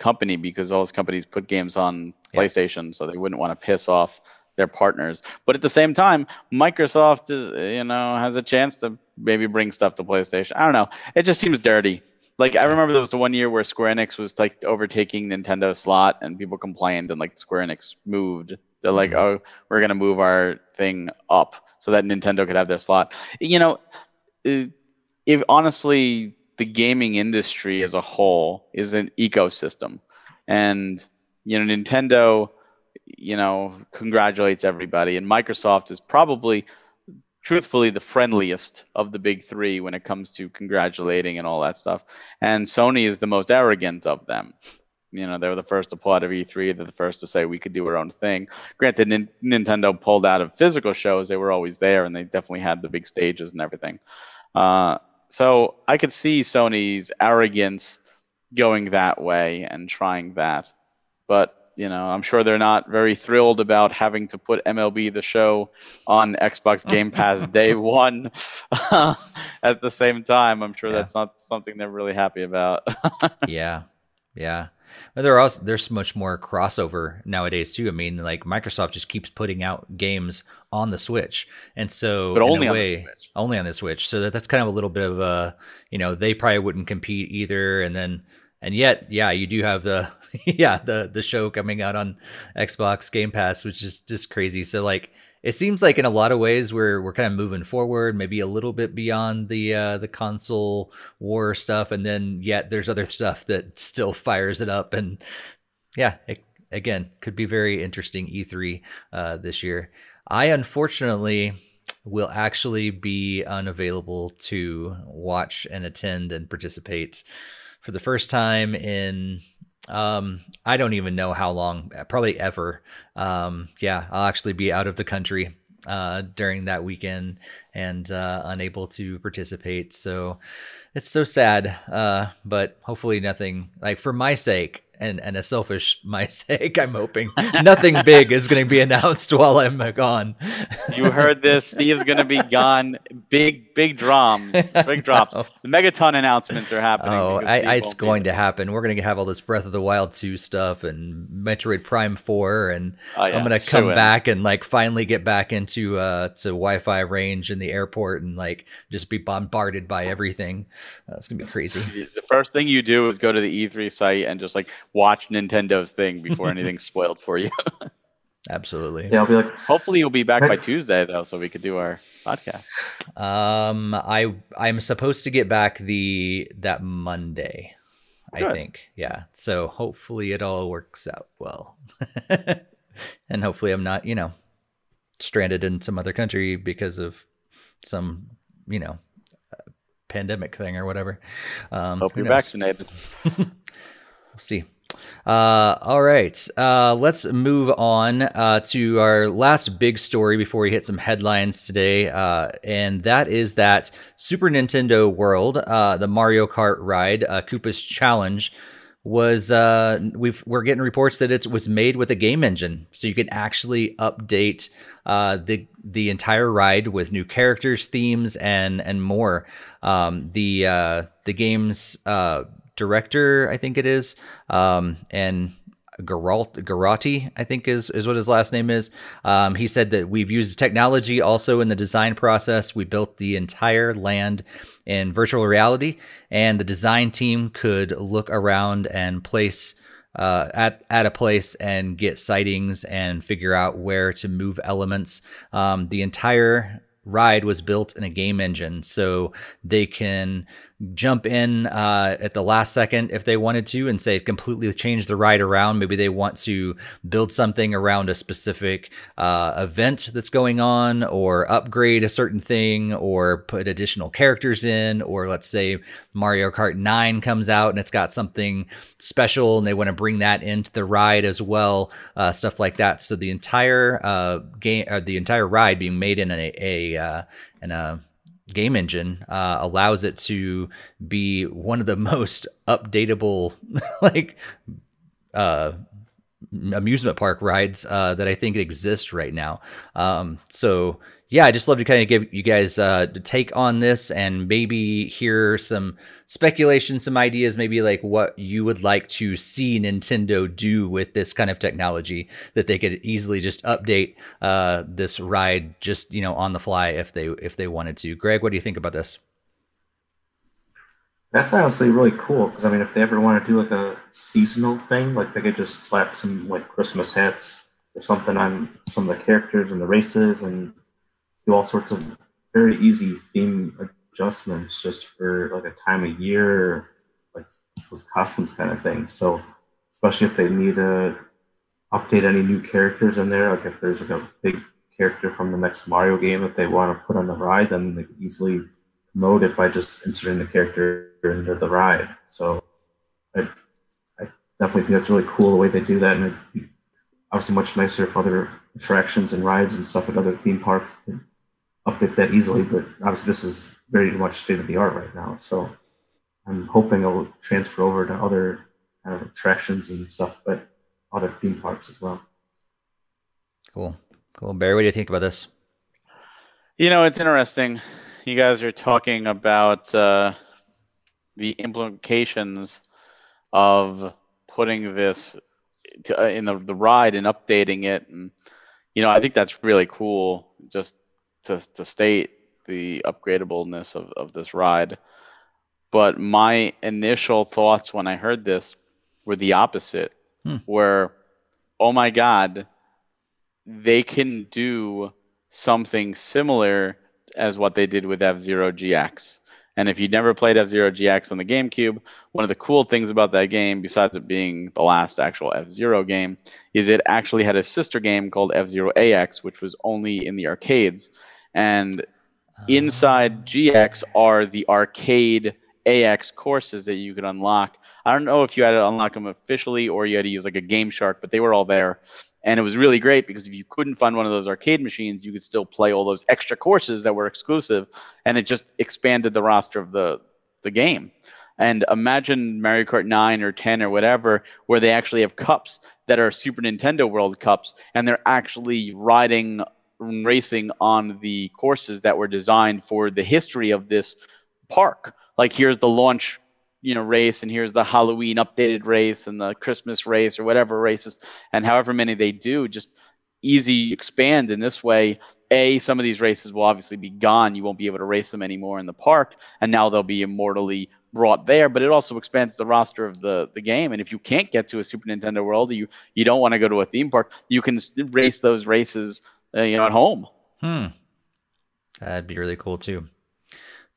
company because all those companies put games on PlayStation, so they wouldn't want to piss off their partners. But at the same time, Microsoft is, you know, has a chance to maybe bring stuff to PlayStation. I don't know. It just seems dirty. Like I remember there was the one year where Square Enix was like overtaking Nintendo slot, and people complained, and like Square Enix moved. They're like, mm-hmm. oh, we're gonna move our thing up so that Nintendo could have their slot. You know, if honestly, the gaming industry as a whole is an ecosystem, and you know, Nintendo you know, congratulates everybody. And Microsoft is probably, truthfully, the friendliest of the big three when it comes to congratulating and all that stuff. And Sony is the most arrogant of them. you know, they were the first to pull out of E3. They're the first to say we could do our own thing. Granted, N- Nintendo pulled out of physical shows; they were always there, and they definitely had the big stages and everything. Uh, so I could see Sony's arrogance going that way and trying that, but you know, I'm sure they're not very thrilled about having to put MLB the Show on Xbox Game Pass day one. Uh, at the same time, I'm sure yeah. that's not something they're really happy about.
yeah, yeah. But there are also there's much more crossover nowadays too. I mean, like Microsoft just keeps putting out games on the Switch, and so
but only
way,
on the Switch.
Only on the Switch. So that, that's kind of a little bit of a you know they probably wouldn't compete either, and then and yet yeah you do have the yeah the the show coming out on Xbox Game Pass, which is just crazy. So like it seems like in a lot of ways we're we're kind of moving forward, maybe a little bit beyond the uh, the console war stuff, and then yet there's other stuff that still fires it up, and yeah, it, again could be very interesting E3 uh, this year. I unfortunately will actually be unavailable to watch and attend and participate for the first time in um, I don't even know how long, probably ever. Um, yeah, I'll actually be out of the country uh, during that weekend and uh, unable to participate. So it's so sad. Uh, but hopefully nothing like for my sake and and a selfish my sake, I'm hoping nothing big is going to be announced while I'm gone.
you heard this. Steve's going to be gone. Big big drums, big drops. The Megaton announcements are happening.
Oh, I, I, it's going to happen. We're going to have all this Breath of the Wild 2 stuff and Metroid Prime 4 and oh, yeah. I'm going to come sure back and like finally get back into uh to Wi-Fi range in the airport and like just be bombarded by everything. Uh, it's going to be crazy.
The first thing you do is go to the E3 site and just like watch Nintendo's thing before anything's spoiled for you.
Absolutely.
Yeah, I'll be like.
Hopefully, you'll be back by Tuesday though, so we could do our podcast.
Um, I I'm supposed to get back the that Monday. Good. I think, yeah. So hopefully it all works out well, and hopefully I'm not, you know, stranded in some other country because of some, you know, pandemic thing or whatever.
Um, Hope you're knows? vaccinated.
we'll see. Uh, all right, uh, let's move on uh, to our last big story before we hit some headlines today, uh, and that is that Super Nintendo World, uh, the Mario Kart ride, uh, Koopa's Challenge, was we've we're getting reports that it was made with a game engine, so you can actually update the the entire ride with new characters, themes, and and more. Um, the the game's director, I think it is, um, and Geralt, Garati, I think is is what his last name is. Um, he said that we've used technology also in the design process. We built the entire land in virtual reality, and the design team could look around and place uh, at at a place and get sightings and figure out where to move elements. Um, the entire ride was built in a game engine, so they can jump in uh, at the last second if they wanted to and say completely change the ride around. Maybe they want to build something around a specific uh, event that's going on, or upgrade a certain thing, or put additional characters in, or let's say Mario Kart 9 comes out and it's got something special and they want to bring that into the ride as well, uh, stuff like that. So the entire uh, game, or the entire ride being made in a, a uh, in a game engine uh, allows it to be one of the most updatable like uh, amusement park rides uh, that I think exist right now. Um, so yeah, I just love to kind of give you guys uh, take on this and maybe hear some speculation, some ideas, maybe like what you would like to see Nintendo do with this kind of technology that they could easily just update uh, this ride just you know on the fly if they if they wanted to. Greg, what do you think about this?
That's honestly really cool because I mean, if they ever want to do like a seasonal thing, like they could just slap some like Christmas hats or something on some of the characters and the races and do all sorts of very easy theme adjustments just for like a time of year, like those costumes kind of thing. So especially if they need to update any new characters in there, like if there's like a big character from the next Mario game that they want to put on the ride, then they can easily promote it by just inserting the character into the ride. So I, I definitely think that's really cool the way they do that, and it'd be obviously much nicer if other attractions and rides and stuff at other theme parks could update that easily. But obviously, this is very much state of the art right now, so I'm hoping it'll transfer over to other kind of attractions and stuff, but other theme parks as well.
Cool, cool. Barry, what do you think about this?
You know, it's interesting. You guys are talking about uh, the implications of putting this to, uh, in the, the ride and updating it, and you know, I think that's really cool. Just to to state the upgradableness of, of this ride. But my initial thoughts when I heard this were the opposite, hmm. where, oh my God, they can do something similar as what they did with F Zero GX. And if you'd never played F Zero GX on the GameCube, one of the cool things about that game, besides it being the last actual F Zero game, is it actually had a sister game called F Zero AX, which was only in the arcades. And ah. inside GX are the arcade AX courses that you could unlock. I don't know if you had to unlock them officially or you had to use like a Game Shark, but they were all there. And it was really great because if you couldn't find one of those arcade machines, you could still play all those extra courses that were exclusive, and it just expanded the roster of the the game. And imagine Mario Kart 9 or 10 or whatever, where they actually have cups that are Super Nintendo World Cups, and they're actually riding racing on the courses that were designed for the history of this park. Like here's the launch, you know, race, and here's the Halloween updated race, and the Christmas race, or whatever races, and however many they do, just easy expand in this way. A, some of these races will obviously be gone. You won't be able to race them anymore in the park, and now they'll be immortally brought there. But it also expands the roster of the the game. And if you can't get to a Super Nintendo World, you you don't want to go to a theme park, you can race those races uh, you know, at home.
Hmm. That'd be really cool too.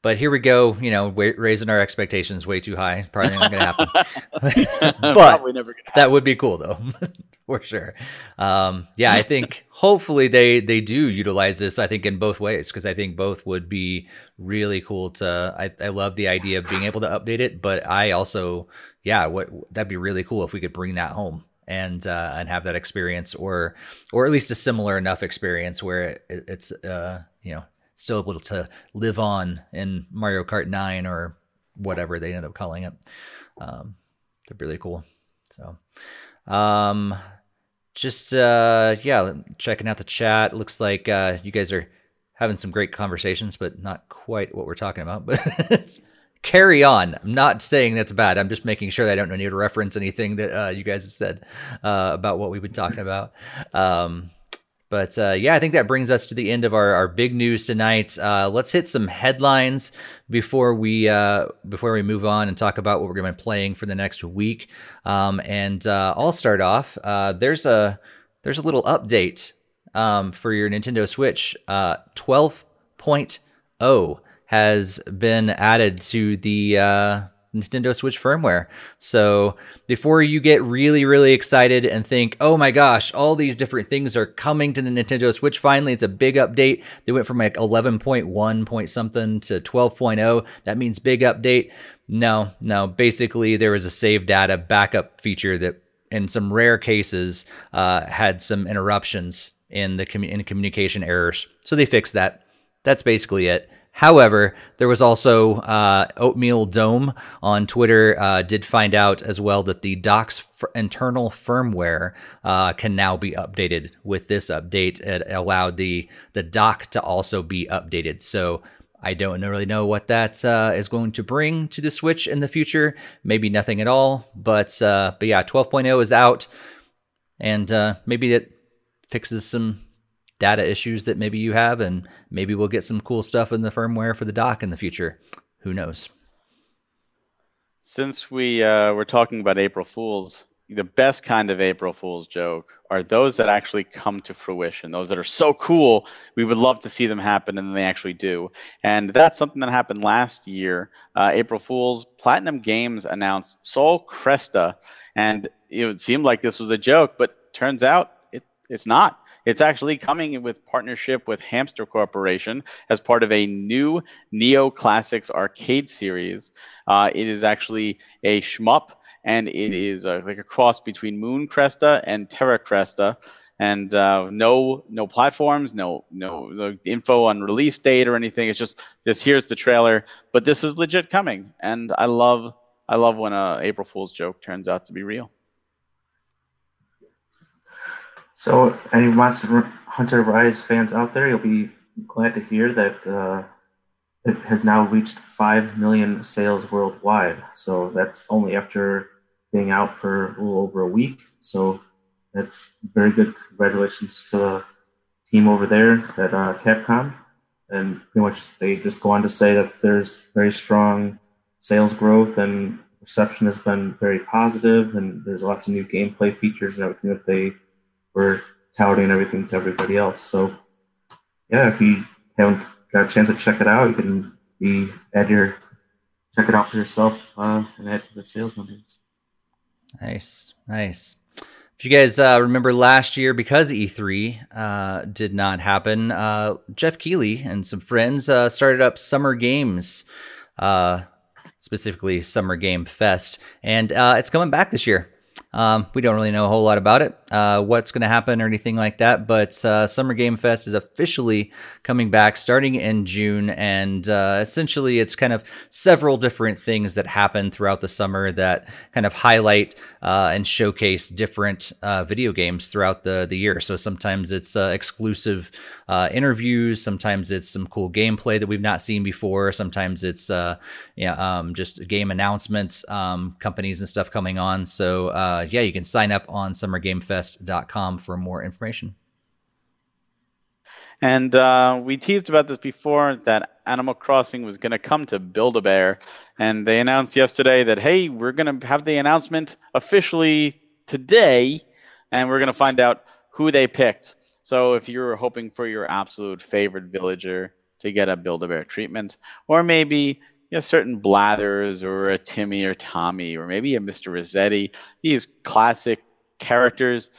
But here we go, you know, raising our expectations way too high. Probably not going to happen. but happen. that would be cool though, for sure. Um, yeah, I think hopefully they they do utilize this. I think in both ways because I think both would be really cool to. I I love the idea of being able to update it, but I also yeah, what that'd be really cool if we could bring that home and uh, and have that experience, or or at least a similar enough experience where it, it's uh, you know still able to live on in Mario Kart Nine or whatever they end up calling it. Um, they're really cool. So, um, just uh, yeah, checking out the chat. Looks like uh, you guys are having some great conversations, but not quite what we're talking about. But carry on. I'm not saying that's bad. I'm just making sure that I don't need to reference anything that uh, you guys have said uh, about what we've been talking about. Um, but uh, yeah, I think that brings us to the end of our, our big news tonight. Uh, let's hit some headlines before we uh, before we move on and talk about what we're going to be playing for the next week. Um, and uh, I'll start off. there's a there's a little update um, for your Nintendo Switch. 12.0 has been added to the uh, Nintendo Switch firmware. So before you get really, really excited and think, oh my gosh, all these different things are coming to the Nintendo Switch finally, it's a big update. They went from like 11.1 point something to 12.0. That means big update. No, no. Basically, there was a save data backup feature that, in some rare cases, uh, had some interruptions in the in communication errors. So they fixed that. That's basically it. However, there was also uh, Oatmeal Dome on Twitter uh, did find out as well that the dock's f- internal firmware uh, can now be updated. With this update, it allowed the the dock to also be updated. So I don't really know what that uh, is going to bring to the Switch in the future. Maybe nothing at all. But uh, but yeah, 12.0 is out, and uh, maybe that fixes some data issues that maybe you have, and maybe we'll get some cool stuff in the firmware for the dock in the future. Who knows?
Since we uh, were talking about April Fools, the best kind of April Fool's joke are those that actually come to fruition, those that are so cool, we would love to see them happen, and they actually do. And that's something that happened last year. Uh, April Fool's, Platinum Games announced Sol Cresta, and it seemed like this was a joke, but turns out it, it's not. It's actually coming with partnership with Hamster Corporation as part of a new Neo Classics arcade series. Uh, it is actually a shmup and it is uh, like a cross between Moon Cresta and Terra Cresta, and uh, no no platforms, no, no no info on release date or anything. It's just this. Here's the trailer, but this is legit coming, and I love I love when a April Fool's joke turns out to be real.
So, any Monster Hunter Rise fans out there, you'll be glad to hear that uh, it has now reached 5 million sales worldwide. So, that's only after being out for a little over a week. So, that's very good. Congratulations to the team over there at uh, Capcom. And pretty much they just go on to say that there's very strong sales growth and reception has been very positive, and there's lots of new gameplay features and everything that they were touting everything to everybody else. So, yeah, if you haven't got a chance to check it out, you can be at your check it out for yourself uh, and add to the sales numbers.
Nice, nice. If you guys uh, remember last year, because E3 uh, did not happen, uh, Geoff Keighley and some friends uh, started up Summer Games, uh, specifically Summer Game Fest, and uh, it's coming back this year. Um, we don't really know a whole lot about it, uh, what's going to happen or anything like that. But uh, Summer Game Fest is officially coming back starting in June. And uh, essentially, it's kind of several different things that happen throughout the summer that kind of highlight uh, and showcase different uh, video games throughout the, the year. So sometimes it's uh, exclusive interviews, sometimes it's some cool gameplay that we've not seen before, sometimes it's yeah, um, just game announcements, um, companies and stuff coming on. So, uh, yeah, you can sign up on summergamefest.com for more information.
And uh, we teased about this before that Animal Crossing was going to come to Build a Bear. And they announced yesterday that, hey, we're going to have the announcement officially today, and we're going to find out who they picked. So if you're hoping for your absolute favorite villager to get a Build a Bear treatment, or maybe you know, certain Blathers or a Timmy or Tommy or maybe a Mr. Resetti, these classic characters,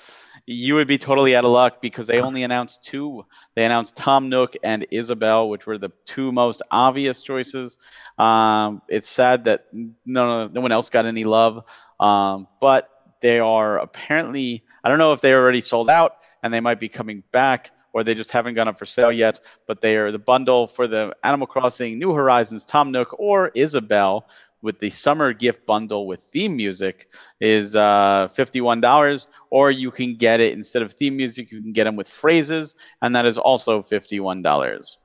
you would be totally out of luck because they only announced two. They announced Tom Nook and Isabelle, which were the two most obvious choices. Um, it's sad that no, no one else got any love, um, but they are apparently, I don't know if they already sold out and they might be coming back or they just haven't gone up for sale yet. But they are the bundle for the Animal Crossing New Horizons Tom Nook or Isabelle with the summer gift bundle with theme music is uh, $51 or you can get it instead of theme music you can get them with phrases and that is also $51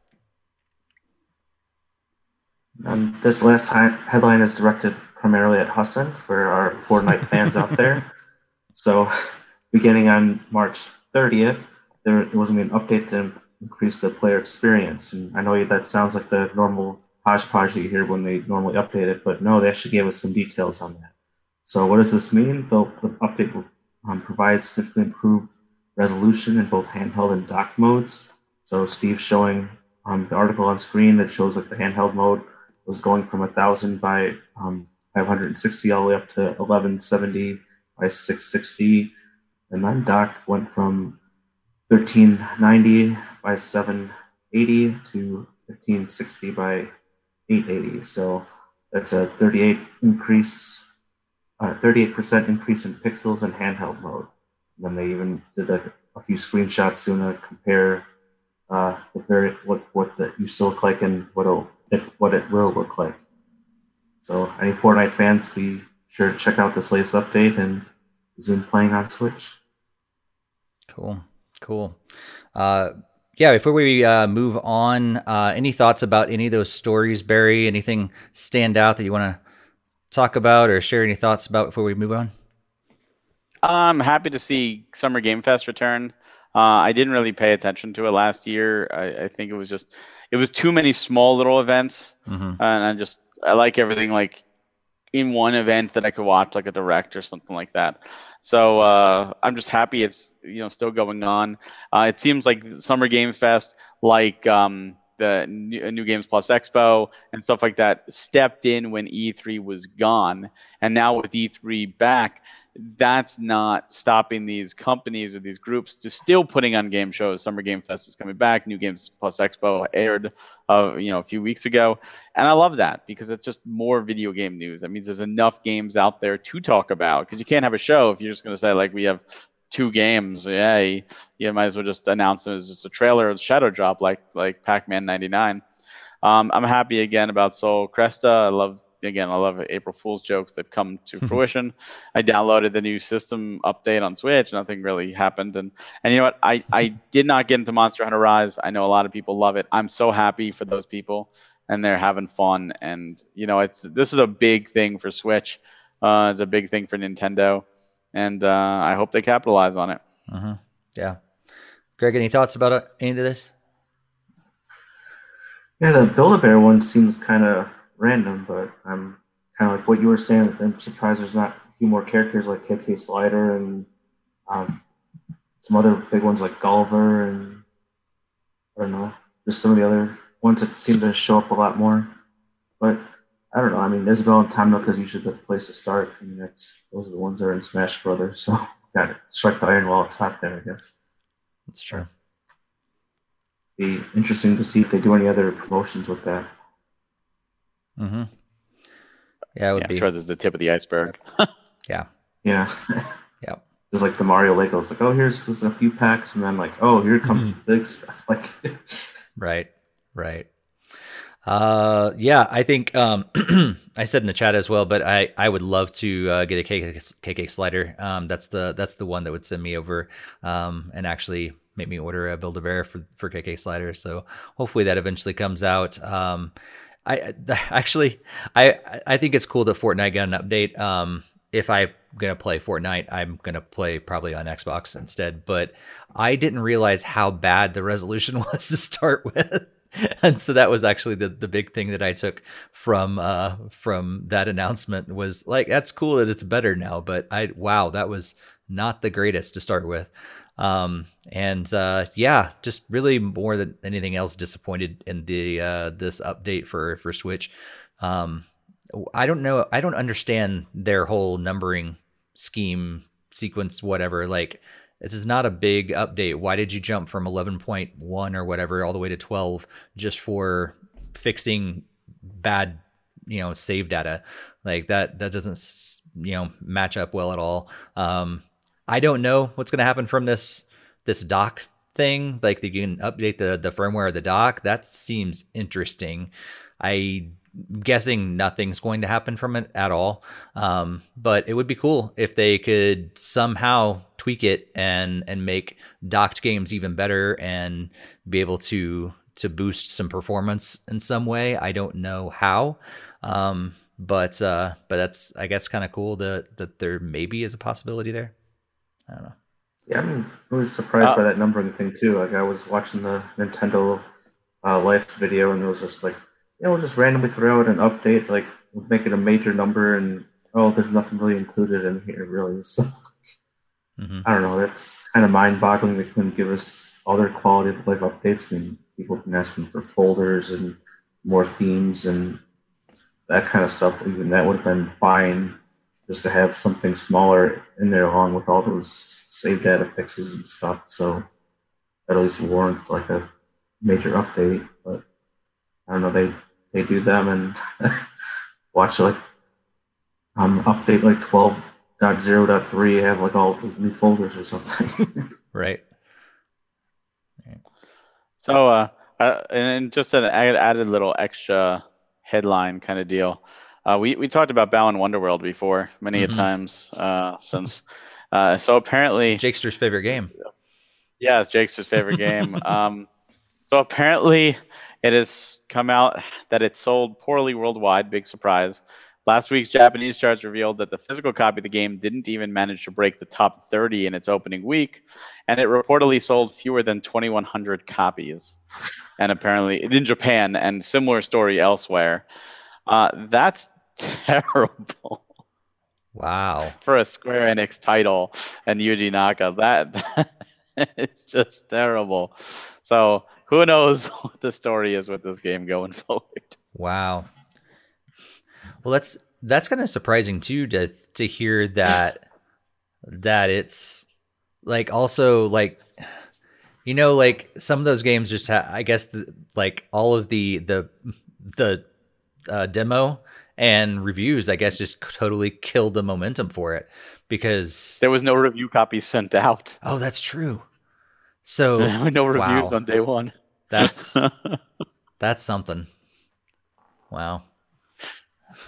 and this last headline is directed primarily at Hassan for our Fortnite fans out there. So, beginning on March 30th, there, there was going to be an update to increase the player experience. And I know that sounds like the normal hodgepodge that you hear when they normally update it, but no, they actually gave us some details on that. So what does this mean? The, the update will um, provide significantly improved resolution in both handheld and dock modes. So Steve's showing um, the article on screen that shows that the handheld mode was going from 1000 by um, 560 all the way up to 1170 by 660. And then docked went from 1390 by 780 to 1560 by 880. So that's a 38 increase, uh, 38% increase in pixels in handheld mode. And then they even did a, a few screenshots to compare uh, the very what what that used to look like and what it what it will look like. So any Fortnite fans, be sure to check out this latest update and resume playing on Switch.
Cool. Cool. Uh, yeah, before we uh, move on, uh, any thoughts about any of those stories, Barry? Anything stand out that you want to talk about or share any thoughts about before we move on?
I'm happy to see Summer Game Fest return. Uh, I didn't really pay attention to it last year. I, I, think it was just, it was too many small little events, mm-hmm. and I just I like everything like in one event that I could watch, like a direct or something like that. So uh, I'm just happy it's you know still going on. Uh, it seems like Summer Game Fest, like um, the new, new, Games Plus Expo and stuff like that stepped in when E3 was gone, and now with E3 back, that's not stopping these companies or these groups to still putting on game shows. Summer Game Fest is coming back. New Games Plus Expo aired, uh, you know, a few weeks ago, and I love that because it's just more video game news. That means there's enough games out there to talk about because you can't have a show if you're just going to say like we have two games. Yeah, you, might as well just announce them as just a trailer or shadow drop like like Pac-Man 99. Um, I'm happy again about Sol Cresta. I love again, I love April Fool's jokes that come to fruition. I downloaded the new system update on Switch. Nothing really happened, and and you know what? I I did not get into Monster Hunter Rise. I know a lot of people love it. I'm so happy for those people, and they're having fun. And you know, it's this is a big thing for Switch. Uh, it's a big thing for Nintendo, and uh, I hope they capitalize on it.
Mm-hmm. Yeah, Greg, any thoughts about uh, any of this?
Yeah, the Build a Bear one seems kind of random, but I'm kind of like what you were saying. I'm surprised there's not a few more characters like KK Slider and um, some other big ones like Gulliver and I don't know, just some of the other ones that seem to show up a lot more. But I don't know. I mean, Isabelle and Tom Nook is usually the place to start. I mean, that's those are the ones that are in Smash Brothers. So got to strike the iron while it's hot there, I guess.
That's true.
Be interesting to see if they do any other promotions with that.
Mm-hmm. Yeah, it would
yeah,
be.
I'm sure this is the tip of the iceberg.
yeah.
Yeah.
yeah.
It's like the Mario Lego. It's like, oh, here's just a few packs, and then like, oh, here comes mm-hmm. the big stuff. Like,
right, right. Uh, yeah, I think um, I said in the chat as well, but I, I would love to uh, get a KK, KK slider. Um, that's the that's the one that would send me over um, and actually make me order a Build a Bear for for KK slider. So hopefully that eventually comes out. Um, I actually I I think it's cool that Fortnite got an update. Um, if I'm gonna play Fortnite, I'm gonna play probably on Xbox instead. But I didn't realize how bad the resolution was to start with. and so that was actually the, the big thing that I took from uh, from that announcement was like that's cool that it's better now, but I wow that was not the greatest to start with. Um, and uh, yeah, just really more than anything else, disappointed in the uh, this update for for Switch. Um, I don't know. I don't understand their whole numbering scheme sequence, whatever. Like this is not a big update. Why did you jump from 11.1 or whatever all the way to 12 just for fixing bad, you know, save data? Like that that doesn't you know match up well at all. Um, I don't know what's going to happen from this this dock thing. Like you can update the the firmware of the dock. That seems interesting. I guessing nothing's going to happen from it at all. Um, but it would be cool if they could somehow tweak it and and make docked games even better and be able to to boost some performance in some way. I don't know how. Um, but uh, but that's I guess kind of cool that that there maybe is a possibility there. I don't know.
Yeah, I mean, I was surprised uh, by that numbering thing too. Like I was watching the Nintendo uh, Life video, and it was just like, you know, we'll just randomly throw out an update, like make it a major number, and oh, there's nothing really included in here, really. So mm-hmm. I don't know. That's kind of mind-boggling. They couldn't give us other quality of life updates. I mean, people have been asking for folders and more themes and that kind of stuff. Even that would have been fine just to have something smaller in there along with all those save data fixes and stuff. So at least warrant like a major update. But I don't know, they they do them and watch like um update like 12.0.3 have like all new folders or something.
right.
So uh, uh and just an added little extra headline kind of deal. Uh, we we talked about Bow Balan Wonderworld before many mm-hmm. a times uh, since. Uh, so apparently, it's
Jakester's favorite game.
Yeah, it's Jakester's favorite game. Um, so apparently, it has come out that it sold poorly worldwide. Big surprise. Last week's Japanese charts revealed that the physical copy of the game didn't even manage to break the top 30 in its opening week, and it reportedly sold fewer than 2,100 copies. And apparently, in Japan, and similar story elsewhere. Uh, that's terrible.
Wow.
For a Square Enix title and Yuji Naka, that, that is just terrible. So who knows what the story is with this game going forward.
Wow. Well, that's that's kind of surprising too to to hear that that it's like also like you know like some of those games just ha- I guess the, like all of the the the uh, demo and reviews I guess just totally killed the momentum for it because
there was no review copy sent out.
Oh, that's true. So
no reviews wow. on day one.
That's that's something. Wow.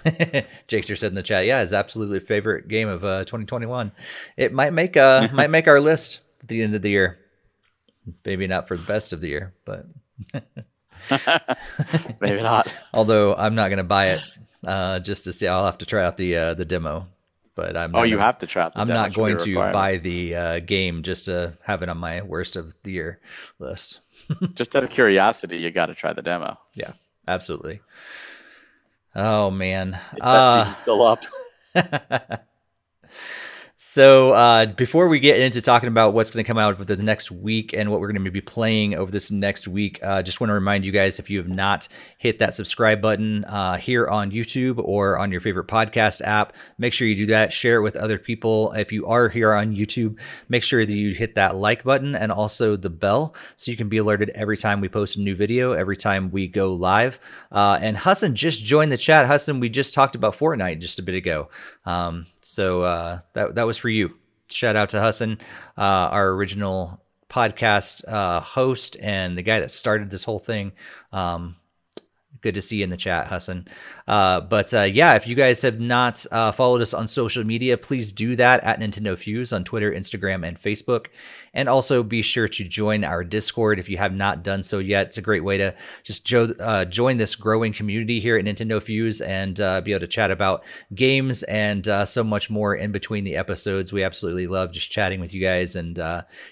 Jakester said in the chat, "Yeah, his absolutely favorite game of uh, 2021. It might make uh might make our list at the end of the year. Maybe not for the best of the year, but
maybe not.
Although I'm not going to buy it uh, just to see. I'll have to try out the uh, the demo. But I'm
oh, you gonna, have to try.
I'm not going to buy the uh, game just to have it on my worst of the year list.
just out of curiosity, you got to try the demo.
Yeah, absolutely. Oh man,
uh, still up.
So uh, before we get into talking about what's going to come out for the next week and what we're going to be playing over this next week, uh, just want to remind you guys if you have not hit that subscribe button uh, here on YouTube or on your favorite podcast app, make sure you do that. Share it with other people. If you are here on YouTube, make sure that you hit that like button and also the bell so you can be alerted every time we post a new video, every time we go live. Uh, and Hassan just joined the chat. Hassan, we just talked about Fortnite just a bit ago. Um, so uh, that that was for you. Shout out to Hassan, uh, our original podcast uh, host and the guy that started this whole thing. Um, good to see you in the chat, Hassan. Uh, but uh, yeah, if you guys have not uh, followed us on social media, please do that at Nintendo Fuse on Twitter, Instagram, and Facebook. And also be sure to join our Discord if you have not done so yet. It's a great way to just jo- uh, join this growing community here at Nintendo Fuse and uh, be able to chat about games and uh, so much more in between the episodes. We absolutely love just chatting with you guys and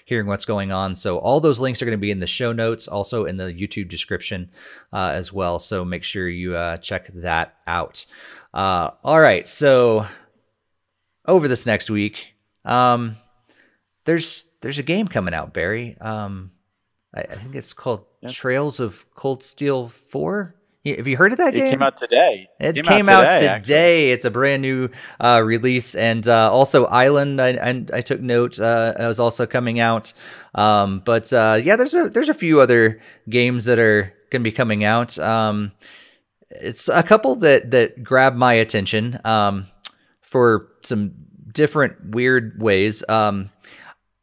hearing what's going on. So all those links are going to be in the show notes, also in the YouTube description as well. So make sure you uh, check that out. Uh, all right, so over this next week, um, there's there's a game coming out, Barry. Um, I, I think it's called. Trails of Cold Steel Four. Have you heard of that
it
game?
It came out today.
It, it came, out today. Out today. It's a brand new uh, release, and uh, also Island. I, I, I took note uh, was also coming out. Um, but uh, yeah, there's a there's a few other games that are going to be coming out. Um, it's a couple that that grab my attention um, for some different weird ways. Um,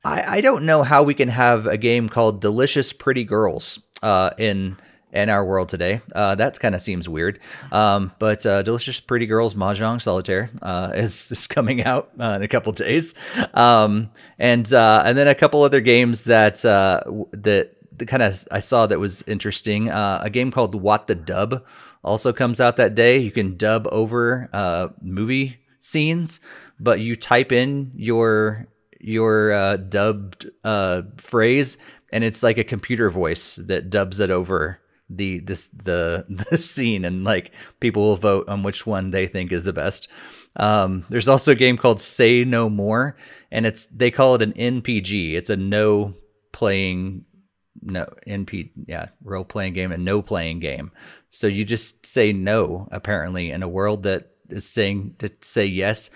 I, I don't know how we can have a game called Delicious Pretty Girls uh, in in our world today. Uh, that kind of seems weird. Um, but uh, Delicious Pretty Girls Mahjong Solitaire uh, is, is coming out uh, in a couple days, um, and uh, and then a couple other games that uh, that kind of I saw that was interesting. a game called What the Dub also comes out that day. You can dub over uh, movie scenes, but you type in your your uh, dubbed uh, phrase, and it's like a computer voice that dubs it over the this the the scene, and like people will vote on which one they think is the best. Um, there's also a game called Say No More, and it's they call it an NPG. It's a no playing no NP yeah role playing game and no playing game. So you just say no apparently in a world that is saying to say yes.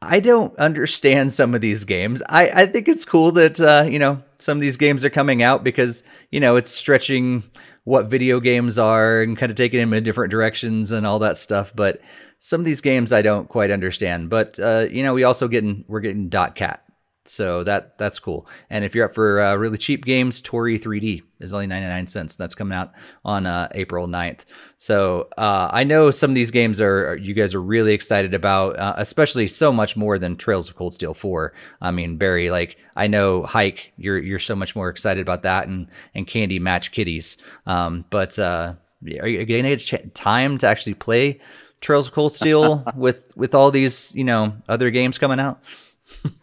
I don't understand some of these games. I, I think it's cool that uh, you know some of these games are coming out because you know it's stretching what video games are and kind of taking them in different directions and all that stuff. But some of these games I don't quite understand. But uh, you know we also getting we're getting Dot Cat so that that's cool. And if you're up for uh, really cheap games, Toree 3D is only 99 cents. That's coming out on uh, April 9th. So uh, I know some of these games are you guys are really excited about, uh, especially so much more than Trails of Cold Steel 4. I mean, Barry, like I know Hike, you're you're so much more excited about that, and and Candy Match Kitties. Um, but uh, are you getting a ch- time to actually play Trails of Cold Steel with with all these you know other games coming out?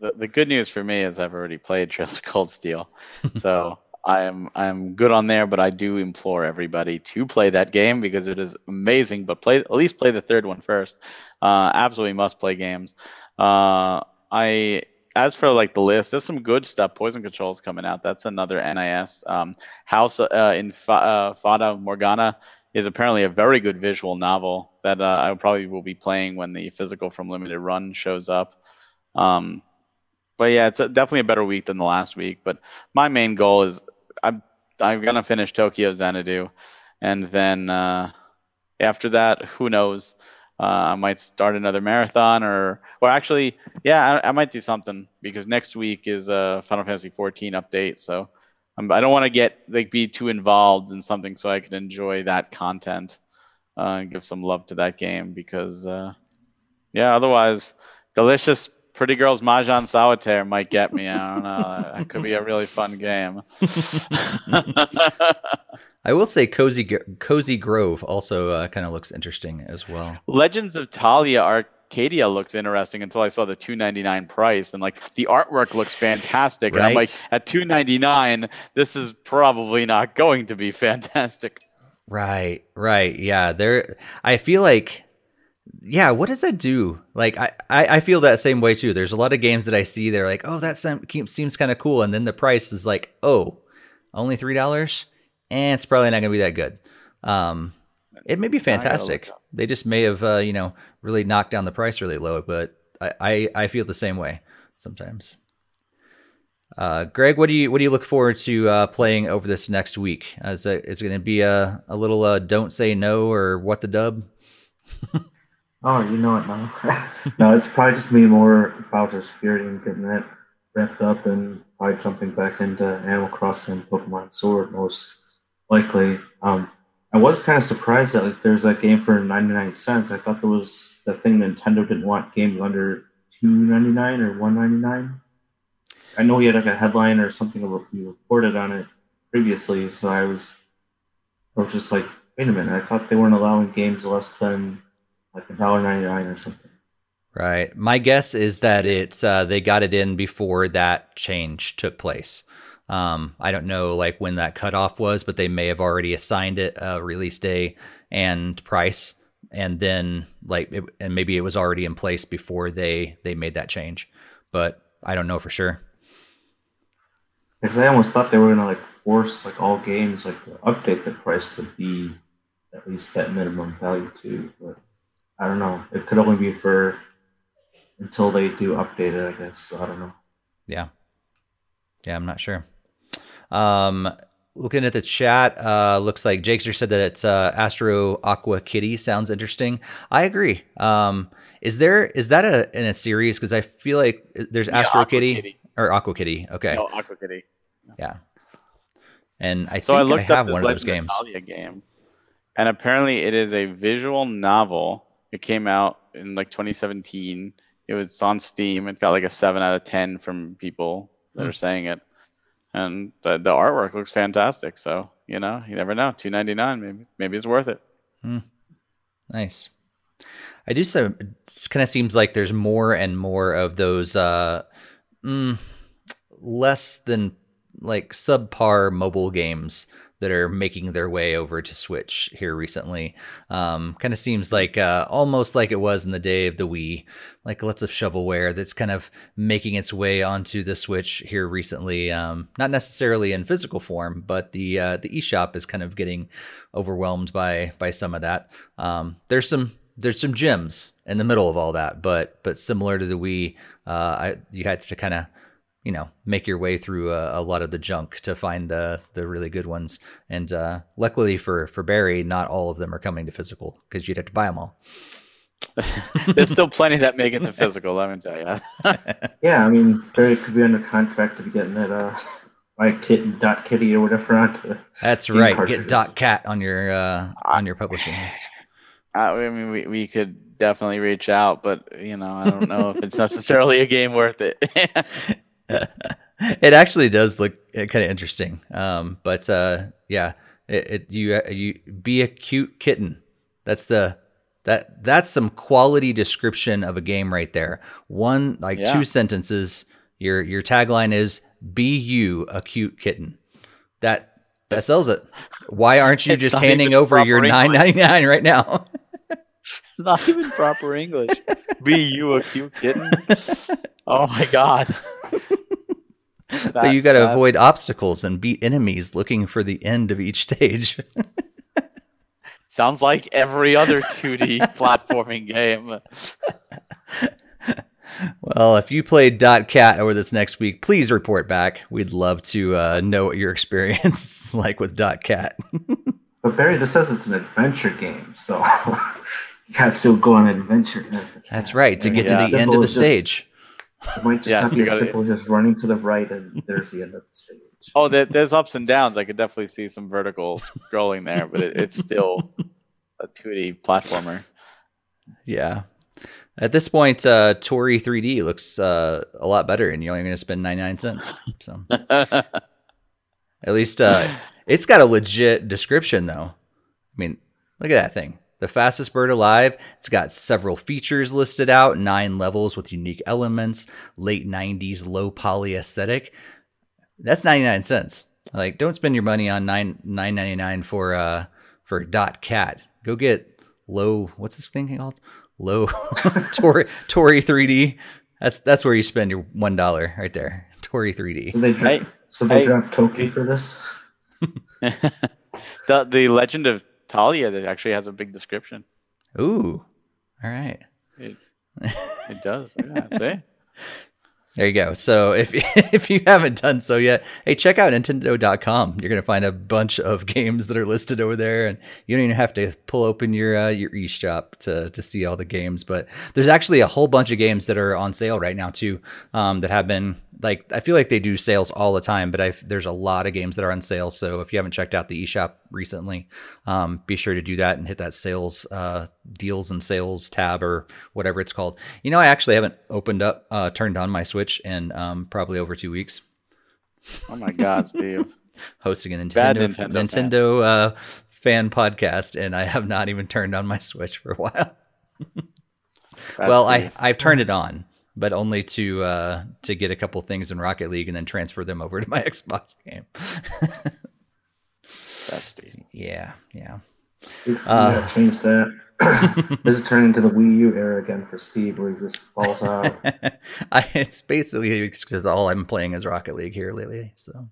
the, the good news for me is I've already played Trails of Cold Steel, so I'm I'm good on there. But I do implore everybody to play that game because it is amazing. But play at least play the third one first. Uh, absolutely must play games. Uh, I as for like the list, there's some good stuff. Poison Control's coming out. That's another NIS. Um, House uh, in Fa- uh, Fata Morgana is apparently a very good visual novel that uh, I probably will be playing when the physical from Limited Run shows up. Um, but yeah, it's a, definitely a better week than the last week. But my main goal is I'm I'm gonna finish Tokyo Xanadu, and then uh, after that, who knows? Uh, I might start another marathon, or or actually, yeah, I, I might do something because next week is a Final Fantasy 14 update. So um, I don't want to get like be too involved in something, so I can enjoy that content uh, and give some love to that game because uh, yeah, otherwise, delicious Pretty Girls Mahjong Solitaire might get me. I don't know. That could be a really fun game.
I will say Cozy Cozy Grove also uh, kind of looks interesting as well.
Legends of Talia Arcadia looks interesting until I saw the 299 price and like the artwork looks fantastic right? and I'm like at 299 this is probably not going to be fantastic.
Right, right. Yeah, there I feel like yeah, what does that do? Like, I, I, I, feel that same way too. There's a lot of games that I see, they're like, oh, that seems kind of cool. And then the price is like, oh, only $3? And eh, it's probably not going to be that good. Um, it may be fantastic. They just may have, uh, you know, really knocked down the price really low, but I, I, I feel the same way sometimes. Uh, Greg, what do you what do you look forward to uh, playing over this next week? Is it, is it going to be a, a little uh, don't say no or what the dub?
Oh, you know it now. no, it's probably just me more Bowser's Fury and getting that wrapped up and probably jumping back into Animal Crossing and Pokemon Sword most likely. Um, I was kind of surprised that like there's that game for 99 cents. I thought there was that thing Nintendo didn't want games under 2.99 or 1.99. I know he had like a headline or something you reported on it previously, so I was I was just like, wait a minute, I thought they weren't allowing games less than like a dollar ninety nine or something.
Right. My guess is that it's uh, they got it in before that change took place. Um, I don't know like when that cutoff was, but they may have already assigned it a release day and price, and then like it, and maybe it was already in place before they they made that change. But I don't know for sure.
Because I almost thought they were gonna like force like all games like to update the price to be at least that minimum value too, but I don't know. It could only be for until they do update it, I guess. So I don't know.
Yeah. Yeah, I'm not sure. Um, looking at the chat, uh, looks like Jakester said that it's uh, Astro Aqua Kitty sounds interesting. I agree. Um, is there is that a in a series? Because I feel like there's yeah, Astro Kitty, Kitty, or Aqua Kitty. Okay.
No, Aqua Kitty.
Yeah. And I so think I, looked I have one of those games.
game, and apparently it is a visual novel it came out in like 2017. It was on Steam. It got like a seven out of ten from people that mm. are saying it, and the, the artwork looks fantastic. So you know, you never know. Two ninety nine, maybe maybe it's worth it.
Mm. Nice. I do so. It kind of seems like there's more and more of those uh, mm, less than like subpar mobile games that are making their way over to Switch here recently. Um, kind of seems like uh, almost like it was in the day of the Wii, like lots of shovelware that's kind of making its way onto the Switch here recently. Um, not necessarily in physical form, but the uh, the eShop is kind of getting overwhelmed by by some of that. Um, there's some there's some gems in the middle of all that, but but similar to the Wii, uh, I, you had to kind of you know make your way through a, a, lot of the junk to find the the really good ones. And uh, luckily for for Barry, not all of them are coming to physical because you'd have to buy them all.
There's still plenty that make it to physical. Let me tell you.
yeah, I mean Barry could be under contract to be getting that uh like kit dot kitty or whatever onto.
That's right. Get dot cat on your uh on your publishing list.
I mean, we, we could definitely reach out, but you know, I don't know if it's necessarily a game worth it
it actually does look uh, kind of interesting. Um, but uh, yeah, it, it, you uh, you be a cute kitten. That's the that that's some quality description of a game right there. One like yeah. two sentences. Your your tagline is "Be you a cute kitten." That that sells it. Why aren't you just handing over your nine ninety nine right now?
Not even proper English. Be you a cute kitten? Oh my god.
but you got to avoid obstacles and beat enemies looking for the end of each stage.
Sounds like every other 2D platforming game.
well, if you played Dot Cat over this next week, please report back. We'd love to uh, know what your experience is like with Dot Cat.
but Barry, this says it's an adventure game, so you have to go on an adventure.
That's right, to get yeah. to the end of the stage.
Just, it might just yes, not be as simple as just running to the right and there's the end of the stage.
Oh, there, there's ups and downs. I could definitely see some vertical scrolling there, but it, it's still a 2D platformer.
Yeah. At this point, uh, Toree 3D looks uh, a lot better, and you're only going to spend 99 cents. So, at least uh, it's got a legit description, though. I mean, look at that thing. The fastest bird alive. It's got several features listed out, nine levels with unique elements, late 90s low poly aesthetic. That's 99 cents. Like, don't spend your money on nine nine ninety nine for uh for dot cat. Go get low. What's this thing called? Low Tori Toree 3D. That's that's where you spend your one dollar right there. Toree 3D.
So they dro- hey, so they hey, dropped Toki for this.
the the Legend of Talia that actually has a big description.
Ooh, all right.
It, it does. Yeah?
There you go. So if if you haven't done so yet, hey, check out Nintendo.com. You're gonna find a bunch of games that are listed over there, and you don't even have to pull open your uh, your eShop to to see all the games. But there's actually a whole bunch of games that are on sale right now too, um, that have been like I feel like they do sales all the time, but I've, there's a lot of games that are on sale. So if you haven't checked out the eShop recently, um, be sure to do that and hit that sales uh, deals and sales tab or whatever it's called. You know, I actually haven't opened up, uh, turned on my Switch in um, probably over two weeks.
Oh my God, Steve!
Hosting a Nintendo Nintendo, Nintendo fan. Uh, fan podcast, and I have not even turned on my Switch for a while. well, I I've turned it on but only to uh, to get a couple things in Rocket League and then transfer them over to my Xbox game.
That's
Yeah, yeah.
uh, change that. this is turning into the Wii U era again for Steve, where he just falls out.
I, it's basically because all I'm playing is Rocket League here lately. So,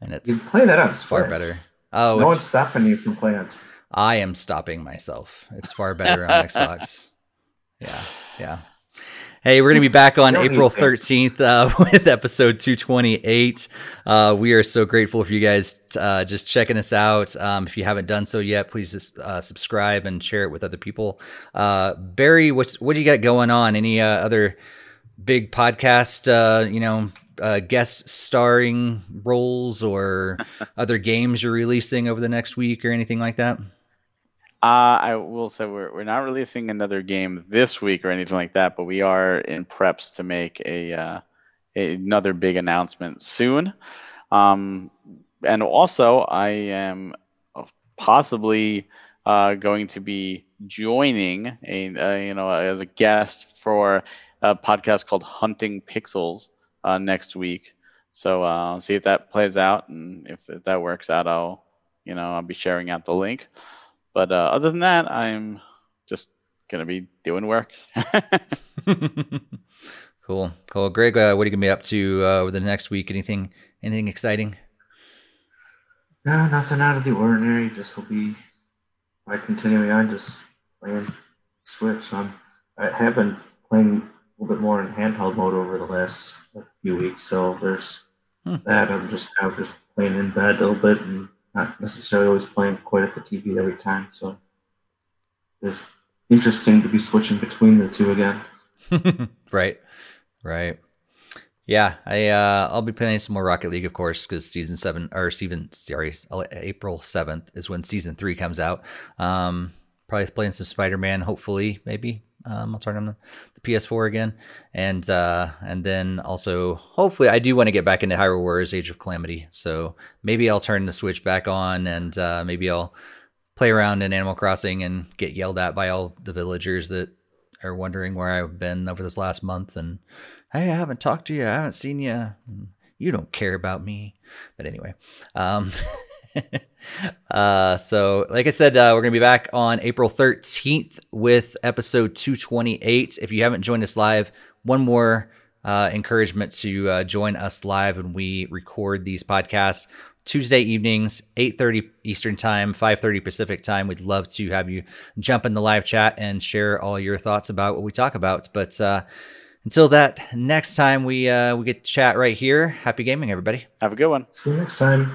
and it's
you play that on Switch.
far better. Oh,
no one's stopping you from playing on.
I am stopping myself. It's far better on Xbox. Yeah, yeah. Hey, we're going to be back on April 13th uh, with episode 228. Uh, we are so grateful for you guys uh, just checking us out. Um, if you haven't done so yet, please just uh, subscribe and share it with other people. Uh, Barry, what's, what do you got going on? Any uh, other big podcast, you know, guest starring roles or other games you're releasing over the next week or anything like that?
Uh, I will say we're, we're not releasing another game this week or anything like that, but we are in preps to make a, uh, a another big announcement soon. Um, and also, I am possibly uh, going to be joining a, a, you know as a guest for a podcast called Hunting Pixels uh, next week. So uh, see if that plays out, and if, if that works out, I'll you know I'll be sharing out the link. But uh, other than that, I'm just gonna be doing work.
cool, cool. Greg, uh, what are you gonna be up to uh, over the next week? Anything, anything exciting?
No, nothing out of the ordinary. Just will be by continuing on, just playing Switch. I'm, I have been playing a little bit more in handheld mode over the last few weeks, so there's hmm. that. I'm just kind of just playing in bed a little bit and not necessarily always playing quite at the TV every time. So it's interesting to be switching between the two again.
right, right. Yeah, I uh, I'll be playing some more Rocket League, of course, because season seven or season sorry, April seventh is when season three comes out. Um, probably playing some Spider Man, hopefully, maybe um, I'll turn on the, the PS4 again, and uh, and then also hopefully I do want to get back into Hyrule Warriors: Age of Calamity. So maybe I'll turn the Switch back on, and uh, maybe I'll play around in Animal Crossing and get yelled at by all the villagers that are wondering where I've been over this last month. And hey, I haven't talked to you. I haven't seen you. You don't care about me. But anyway, um, uh, so, like I said, uh, we're going to be back on April 13th with episode 228. If you haven't joined us live, one more uh, encouragement to uh, join us live when we record these podcasts. Tuesday evenings, 8:30 Eastern Time, 5:30 Pacific Time. We'd love to have you jump in the live chat and share all your thoughts about what we talk about. But uh, until that next time we uh, we get to chat right here. Happy gaming, everybody.
Have a good one.
See you next time.